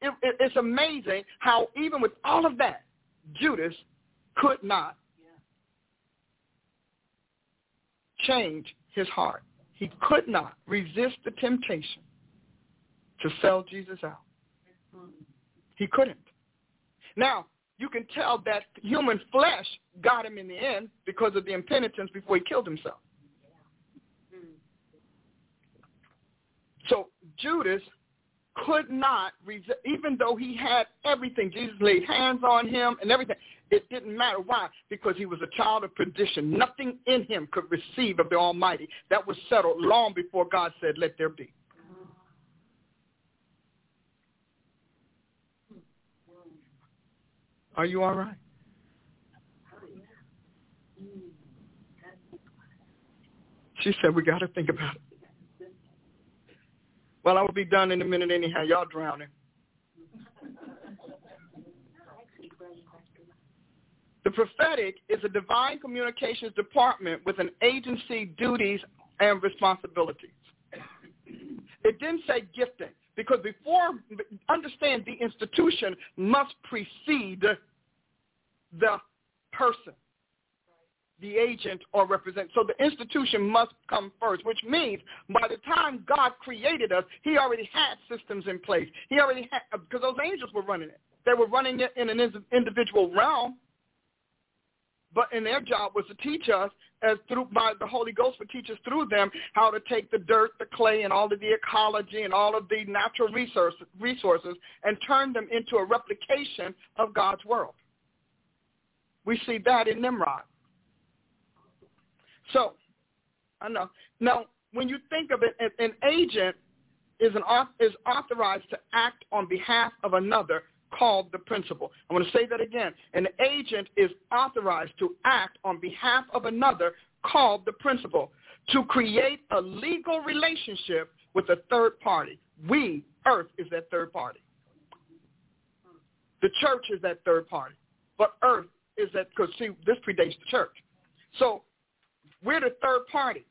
it, it, it's amazing how even with all of that, Judas could not change his heart. He could not resist the temptation to sell Jesus out. He couldn't. Now, you can tell that human flesh got him in the end because of the impenitence before he killed himself. So Judas could not even though he had everything. Jesus laid hands on him and everything. It didn't matter. Why? Because he was a child of perdition. Nothing in him could receive of the Almighty. That was settled long before God said, let there be. Are you all right? She said, we got to think about it. Well, I will be done in a minute anyhow. Y'all drowning. The prophetic is a divine communications department with an agency duties and responsibilities. It didn't say gifting because before, understand the institution must precede the person, the agent or represent. So the institution must come first, which means by the time God created us, he already had systems in place. He already had, because those angels were running it. They were running it in an individual realm, but and their job was to teach us as through by the Holy Ghost would teach us through them how to take the dirt, the clay, and all of the ecology and all of the natural resources, resources and turn them into a replication of God's world. We see that in Nimrod. So, I know. Now, when you think of it, an agent is, an, is authorized to act on behalf of another called the principal. I want to say that again. An agent is authorized to act on behalf of another called the principal to create a legal relationship with a third party. We, earth, is that third party. The church is that third party. But earth is that, because see, this predates the church. So we're the third party.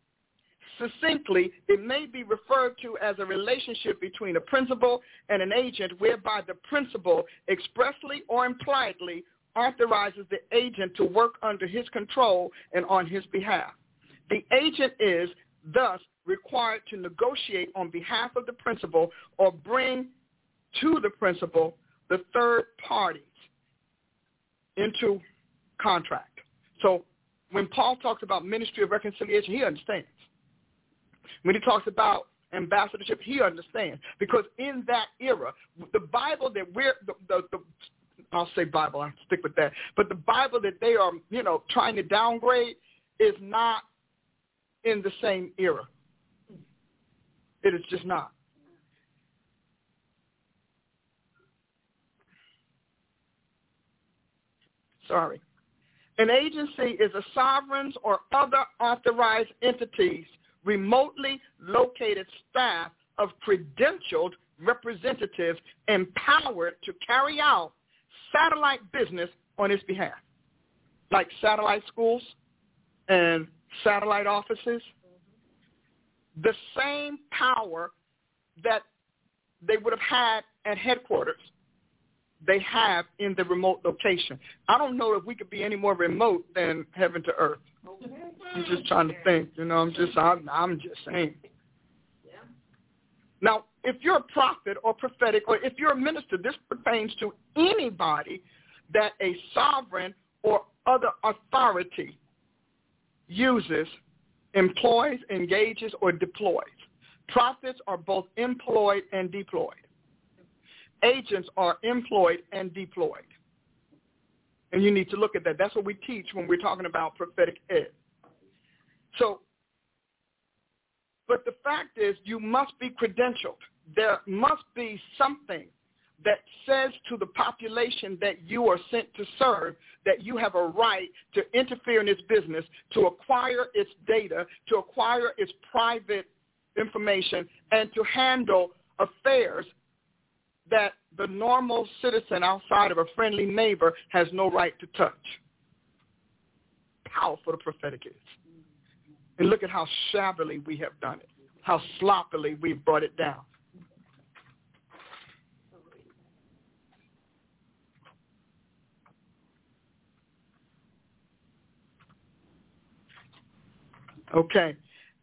Succinctly, it may be referred to as a relationship between a principal and an agent whereby the principal expressly or impliedly authorizes the agent to work under his control and on his behalf. The agent is thus required to negotiate on behalf of the principal or bring to the principal the third parties into contract. So when Paul talks about ministry of reconciliation, he understands. When he talks about ambassadorship, he understands. Because in that era, the Bible that we're, the, the, the I'll say Bible, I'll stick with that. But the Bible that they are, you know, trying to downgrade is not in the same era. It is just not. Sorry. An agency is a sovereign's or other authorized entities remotely located staff of credentialed representatives empowered to carry out satellite business on its behalf, like satellite schools and satellite offices. The same power that they would have had at headquarters, they have in the remote location. I don't know if we could be any more remote than heaven to earth. I'm just trying to think. You know, I'm just I'm, I'm just saying. Yeah. Now, if you're a prophet or prophetic, or if you're a minister, this pertains to anybody that a sovereign or other authority uses, employs, engages, or deploys. Prophets are both employed and deployed. Agents are employed and deployed. And you need to look at that. That's what we teach when we're talking about prophetic ed. So, but the fact is you must be credentialed. There must be something that says to the population that you are sent to serve that you have a right to interfere in its business, to acquire its data, to acquire its private information, and to handle affairs that the normal citizen outside of a friendly neighbor has no right to touch. Powerful the prophetic is. And look at how shabbily we have done it, how sloppily we've brought it down. Okay.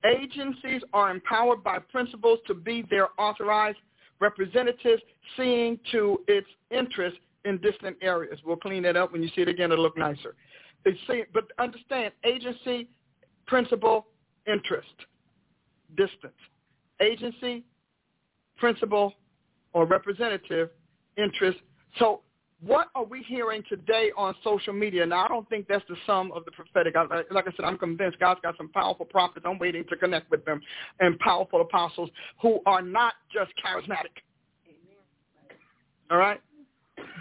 Agencies are empowered by principals to be their authorized representatives seeing to its interests in distant areas. We'll clean that up. When you see it again, it'll look nicer. See, but understand, agency, principal, interest, distance. Agency, principal, or representative, interest. So what are we hearing today on social media? Now, I don't think that's the sum of the prophetic. I, like I said, I'm convinced God's got some powerful prophets. I'm waiting to connect with them and powerful apostles who are not just charismatic. All right?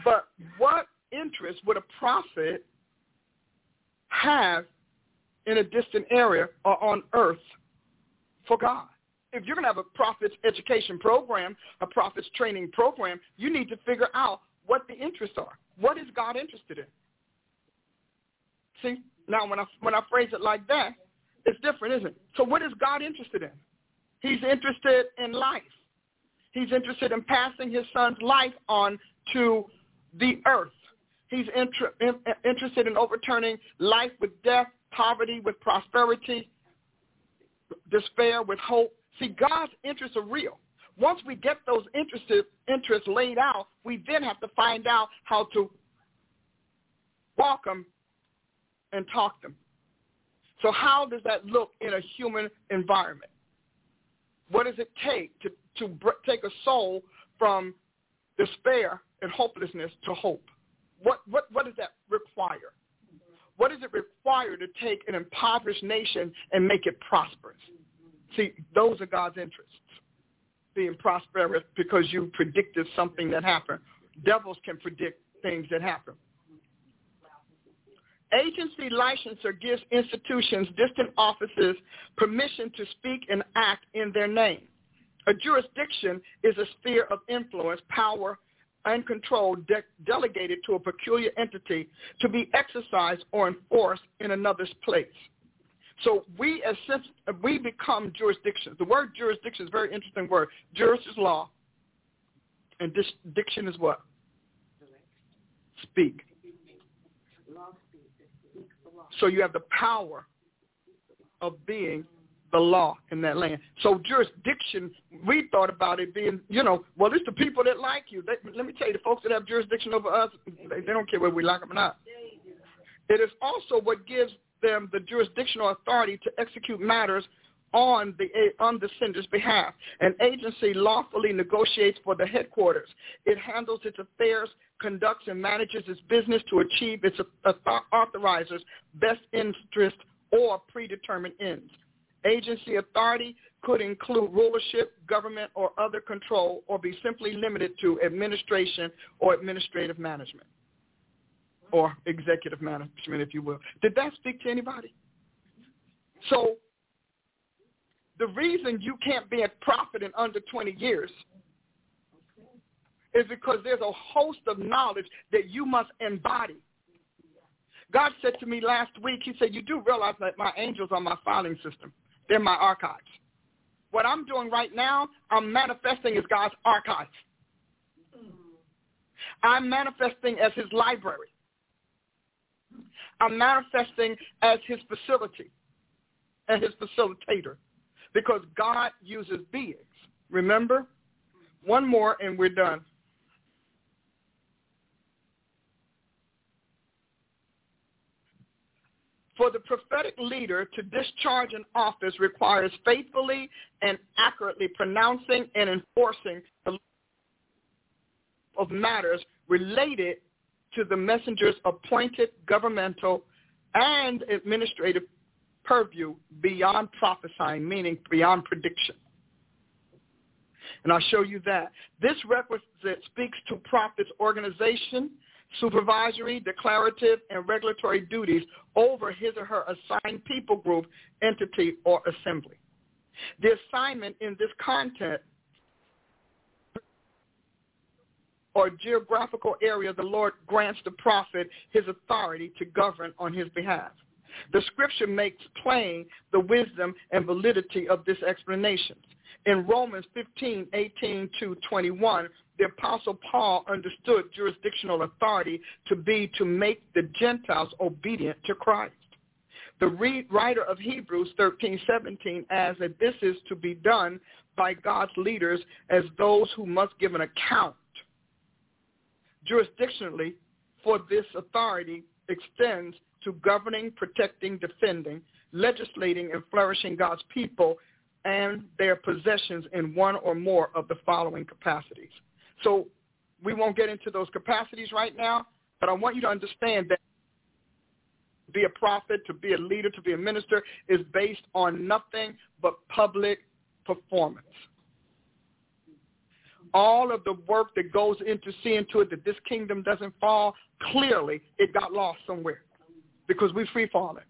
But what interest would a prophet have in a distant area or on earth for God? If you're going to have a prophet's education program, a prophet's training program, you need to figure out what the interests are. What is God interested in? See, now when I when I phrase it like that, it's different, isn't it? So what is God interested in? He's interested in life. He's interested in passing his son's life on to the earth. He's inter- in, interested in overturning life with death, poverty with prosperity, despair with hope. See, God's interests are real. Once we get those interested, interests laid out, we then have to find out how to walk them and talk them. So how does that look in a human environment? What does it take to, to take a soul from despair and hopelessness to hope? What, what, what does that require? What does it require to take an impoverished nation and make it prosperous? See, those are God's interests, being prosperous because you predicted something that happened. Devils can predict things that happen. Agency licensor gives institutions, distant offices, permission to speak and act in their name. A jurisdiction is a sphere of influence, power, and control de- delegated to a peculiar entity to be exercised or enforced in another's place. So we as we become jurisdictions. The word jurisdiction is a very interesting word. Juris is law, and diction is what? Speak. So you have the power of being the law in that land. So jurisdiction, we thought about it being, you know, well, it's the people that like you. They, let me tell you, the folks that have jurisdiction over us, they, they don't care whether we like them or not. It is also what gives them the jurisdictional authority to execute matters on the on the sender's behalf. An agency lawfully negotiates for the headquarters. It handles its affairs, conducts and manages its business to achieve its authorizer's best interest or predetermined ends. Agency authority could include rulership, government, or other control, or be simply limited to administration or administrative management, or executive management, if you will. Did that speak to anybody? So the reason you can't be a prophet in under 20 years is because there's a host of knowledge that you must embody. God said to me last week, he said, you do realize that my angels are my filing system. They're my archives. What I'm doing right now, I'm manifesting as God's archives. I'm manifesting as his library. I'm manifesting as his facility and his facilitator because God uses beings. Remember? One more and we're done. For the prophetic leader to discharge an office requires faithfully and accurately pronouncing and enforcing the of matters related to the messenger's appointed governmental and administrative purview beyond prophesying, meaning beyond prediction. And I'll show you that. This requisite speaks to prophets' organization, supervisory, declarative, and regulatory duties over his or her assigned people group, entity, or assembly. The assignment in this content or geographical area, the Lord grants the prophet his authority to govern on his behalf. The scripture makes plain the wisdom and validity of this explanation. In Romans 15, 18 to 21, the Apostle Paul understood jurisdictional authority to be to make the Gentiles obedient to Christ. The writer of Hebrews 13, 17 adds that this is to be done by God's leaders as those who must give an account. Jurisdictionally, for this authority extends to governing, protecting, defending, legislating, and flourishing God's people and their possessions in one or more of the following capacities. So we won't get into those capacities right now, but I want you to understand that to be a prophet, to be a leader, to be a minister is based on nothing but public performance. All of the work that goes into seeing to it that this kingdom doesn't fall, clearly it got lost somewhere because we free falling.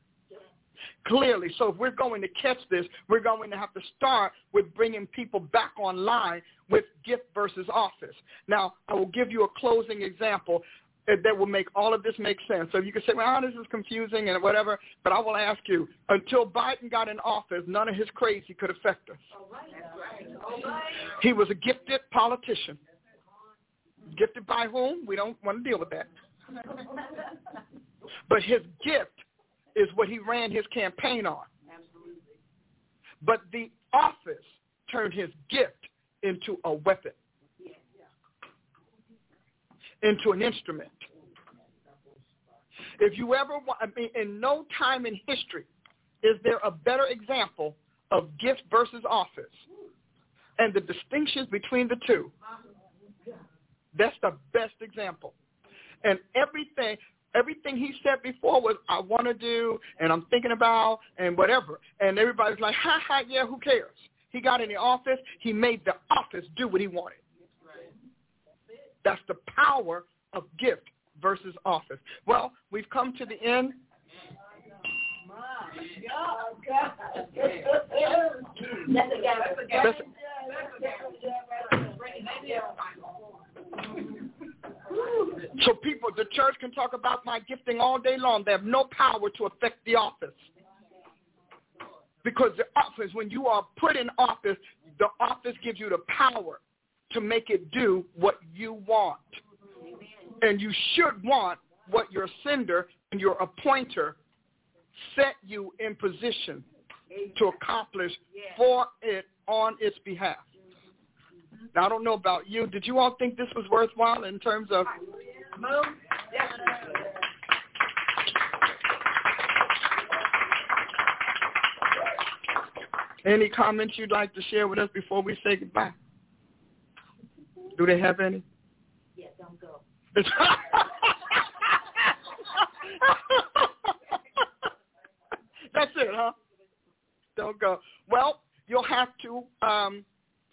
Clearly. So if we're going to catch this, we're going to have to start with bringing people back online with gift versus office. Now, I will give you a closing example. That will make all of this make sense. So you can say, well, this is confusing and whatever, but I will ask you, until Biden got in office, none of his crazy could affect us. He was a gifted politician. Gifted by whom? We don't want to deal with that. But his gift is what he ran his campaign on. But the office turned his gift into a weapon, into an instrument. If you ever want, I mean, in no time in history is there a better example of gift versus office and the distinctions between the two. That's the best example. And everything, everything he said before was, I want to do, and I'm thinking about, and whatever. And everybody's like, ha, ha, yeah, who cares? He got in the office. He made the office do what he wanted. That's the power of gift versus office. Well, we've come to the end. So people, the church can talk about my gifting all day long. They have no power to affect the office. Because the office, when you are put in office, the office gives you the power to make it do what you want. And you should want what your sender and your appointer set you in position to accomplish for it on its behalf. Now, I don't know about you. Did you all think this was worthwhile in terms of any comments you'd like to share with us before we say goodbye? Do they have any? Yeah, don't go. That's it, huh? Don't go. Well, you'll have to um,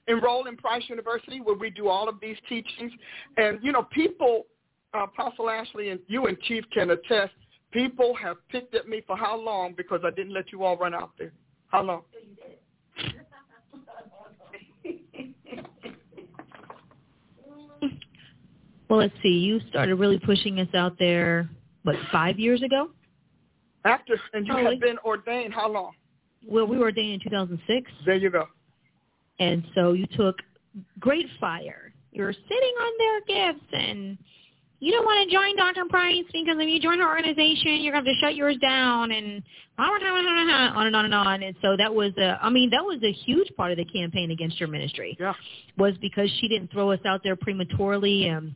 enroll in Price University where we do all of these teachings. And, you know, people, uh, Apostle Ashley and you and Chief can attest, people have picked at me for how long because I didn't let you all run out there. How long? Well, let's see. You started really pushing us out there, what, five years ago? After, and you Probably. have been ordained how long? Well, we were ordained in 2006, There you go. and so you took great fire. You're sitting on their gifts, and you don't want to join Dr. Price because if you join her organization, you're going to have to shut yours down, and on and on and on. And so that was a, I mean, that was a huge part of the campaign against your ministry. Yeah. was because she didn't throw us out there prematurely and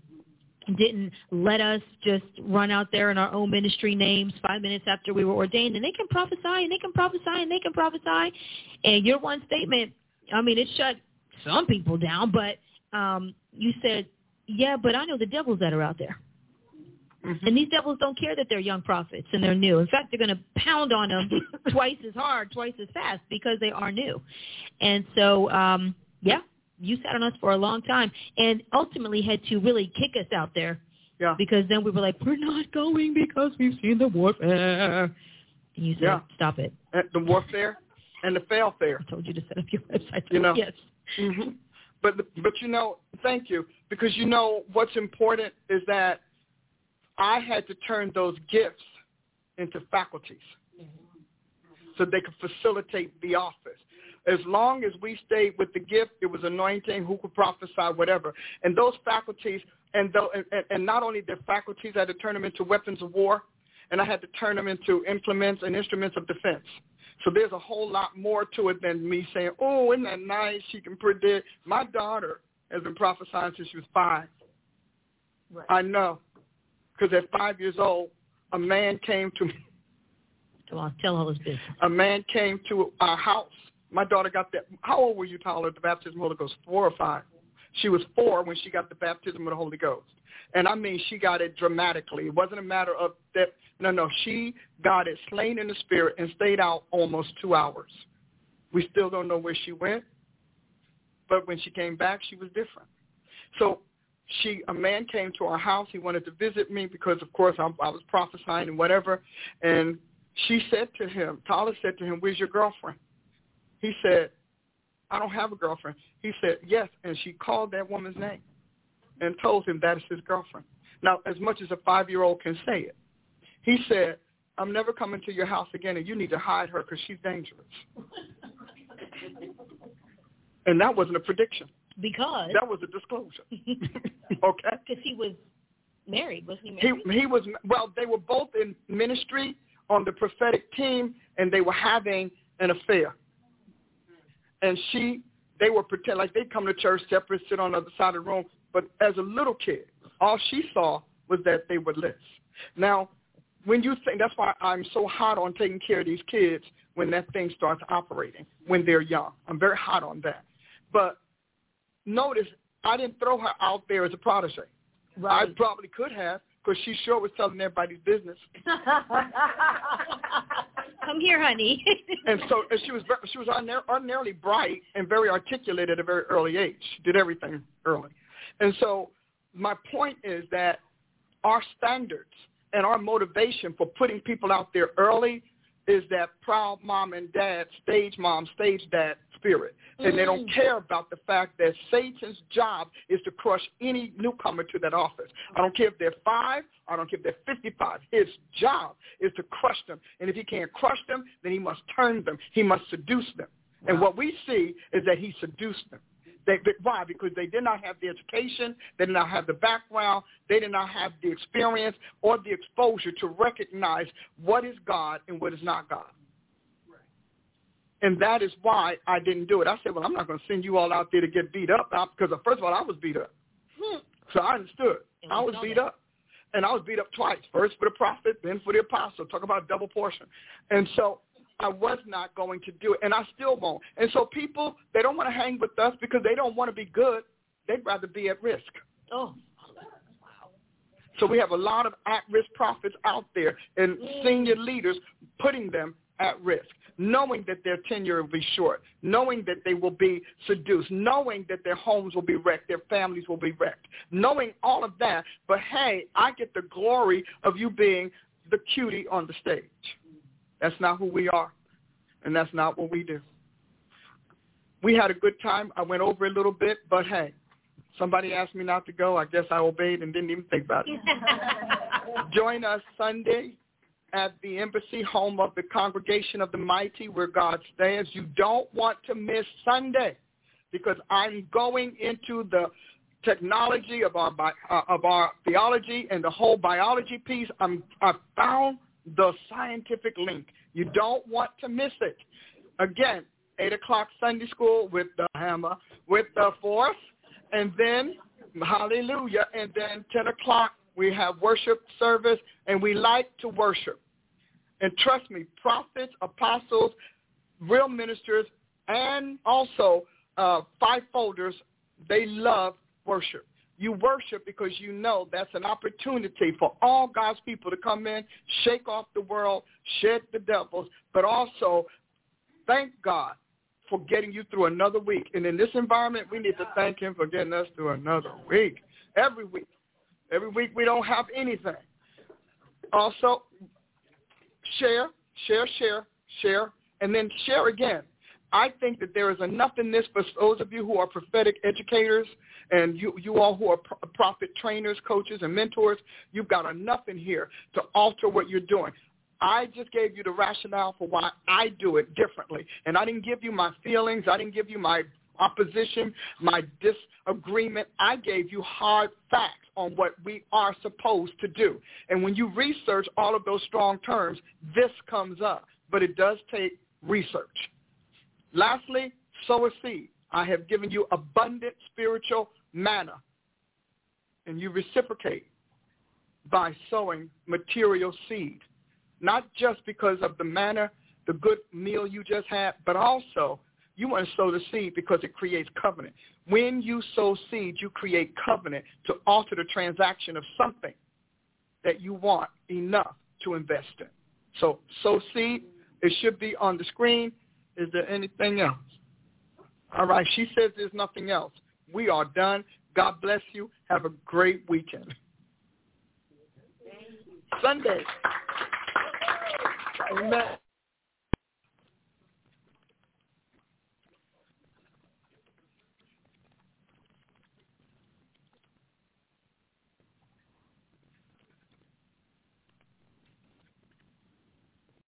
didn't let us just run out there in our own ministry names five minutes after we were ordained and they can prophesy and they can prophesy and they can prophesy and your one statement i mean it shut some people down but um you said yeah but i know the devils that are out there and these devils don't care that they're young prophets and they're new. In fact, they're going to pound on them twice as hard, twice as fast because they are new. And so, um, yeah, you sat on us for a long time and ultimately had to really kick us out there Yeah. because then we were like, we're not going because we've seen the warfare. And you said, Yeah. stop it. The warfare and the failfare. I told you to set up your website. You know. Yes. hmm But but you know, thank you because you know what's important is that I had to turn those gifts into faculties so they could facilitate the office. As long as we stayed with the gift, it was anointing, who could prophesy, whatever. And those faculties, and, tho- and, and- not only the faculties, I had to turn them into weapons of war, and I had to turn them into implements and instruments of defense. So there's a whole lot more to it than me saying, oh, isn't that nice? She can predict. My daughter has been prophesying since she was five. Right. I know. Because at five years old, a man came to me Come on, tell all his business. a man came to our house. My daughter got that. How old were you, Tyler, the baptism of the Holy Ghost? Four or five? She was four when she got the baptism of the Holy Ghost. And I mean, she got it dramatically. It wasn't a matter of that. No, no, she got it slain in the spirit and stayed out almost two hours. We still don't know where she went, but when she came back, she was different. So she, a man came to our house. He wanted to visit me because, of course, I, I was prophesying and whatever. And she said to him, Tyler said to him, where's your girlfriend? He said, I don't have a girlfriend. He said, yes. And she called that woman's name. and told him that is his girlfriend. Now, as much as a five-year-old can say it, he said, I'm never coming to your house again, and you need to hide her because she's dangerous. and that wasn't a prediction. Because That was a disclosure. okay? because he was married, wasn't he married? He he was well. They were both in ministry on the prophetic team, and they were having an affair. And she, they were pretend like they'd come to church separate, sit on the other side of the room. But as a little kid, all she saw was that they were lit. Now, when you think that's why I'm so hot on taking care of these kids when that thing starts operating when they're young. I'm very hot on that. But notice I didn't throw her out there as a protege. I probably could have because she sure was telling everybody's business. Come here, honey. And so and she was ver- she was ordinary- ordinarily bright and very articulate at a very early age. She did everything early. And so my point is that our standards and our motivation for putting people out there early is that proud mom and dad, stage mom, stage dad spirit. And they don't mm. care about the fact that Satan's job is to crush any newcomer to that office. I don't care if they're five, I don't care if they're 55. His job is to crush them. And if he can't crush them, then he must turn them. He must seduce them. And what we see is that he seduced them. They, they, why? Because they did not have the education, they did not have the background, they did not have the experience or the exposure to recognize what is God and what is not God. And that is why I didn't do it. I said, well, I'm not going to send you all out there to get beat up because, first of all, I was beat up. So I understood. I was beat up. And I was beat up twice. First for the prophet, then for the apostle. Talk about double portion. And so I was not going to do it. And I still won't. And so people, they don't want to hang with us because they don't want to be good. They'd rather be at risk. oh, wow. So we have a lot of at-risk prophets out there and senior leaders putting them at risk, knowing that their tenure will be short, knowing that they will be seduced, knowing that their homes will be wrecked, their families will be wrecked, knowing all of that. But hey, I get the glory of you being the cutie on the stage. That's not who we are, and that's not what we do. We had a good time. I went over a little bit, but hey, somebody asked me not to go. I guess I obeyed and didn't even think about it. Join us Sunday at the embassy, home of the congregation of the mighty, where God stands. You don't want to miss Sunday because I'm going into the technology of our bi- uh, of our theology and the whole biology piece. I'm I found the scientific link. You don't want to miss it. Again, eight o'clock Sunday school with the hammer, with the force, and then hallelujah, and then ten o'clock we have worship service, and we like to worship. And trust me, prophets, apostles, real ministers, and also uh, five folders, they love worship. You worship because you know that's an opportunity for all God's people to come in, shake off the world, shed the devils, but also thank God for getting you through another week. And in this environment, we need to thank him for getting us through another week. Every week. Every week we don't have anything. Also, share, share, share, share, and then share again. I think that there is enough in this for those of you who are prophetic educators and you, you all who are pro- prophet trainers, coaches, and mentors. You've got enough in here to alter what you're doing. I just gave you the rationale for why I do it differently. And I didn't give you my feelings. I didn't give you my opposition, my disagreement. I gave you hard facts on what we are supposed to do. And when you research all of those strong terms, this comes up. But it does take research. Lastly, sow a seed. I have given you abundant spiritual manna. And you reciprocate by sowing material seed. Not just because of the manna, the good meal you just had, but also you want to sow the seed because it creates covenant. When you sow seed, you create covenant to alter the transaction of something that you want enough to invest in. So sow seed. It should be on the screen. Is there anything else? All right. She says there's nothing else. We are done. God bless you. Have a great weekend. Sunday. Amen.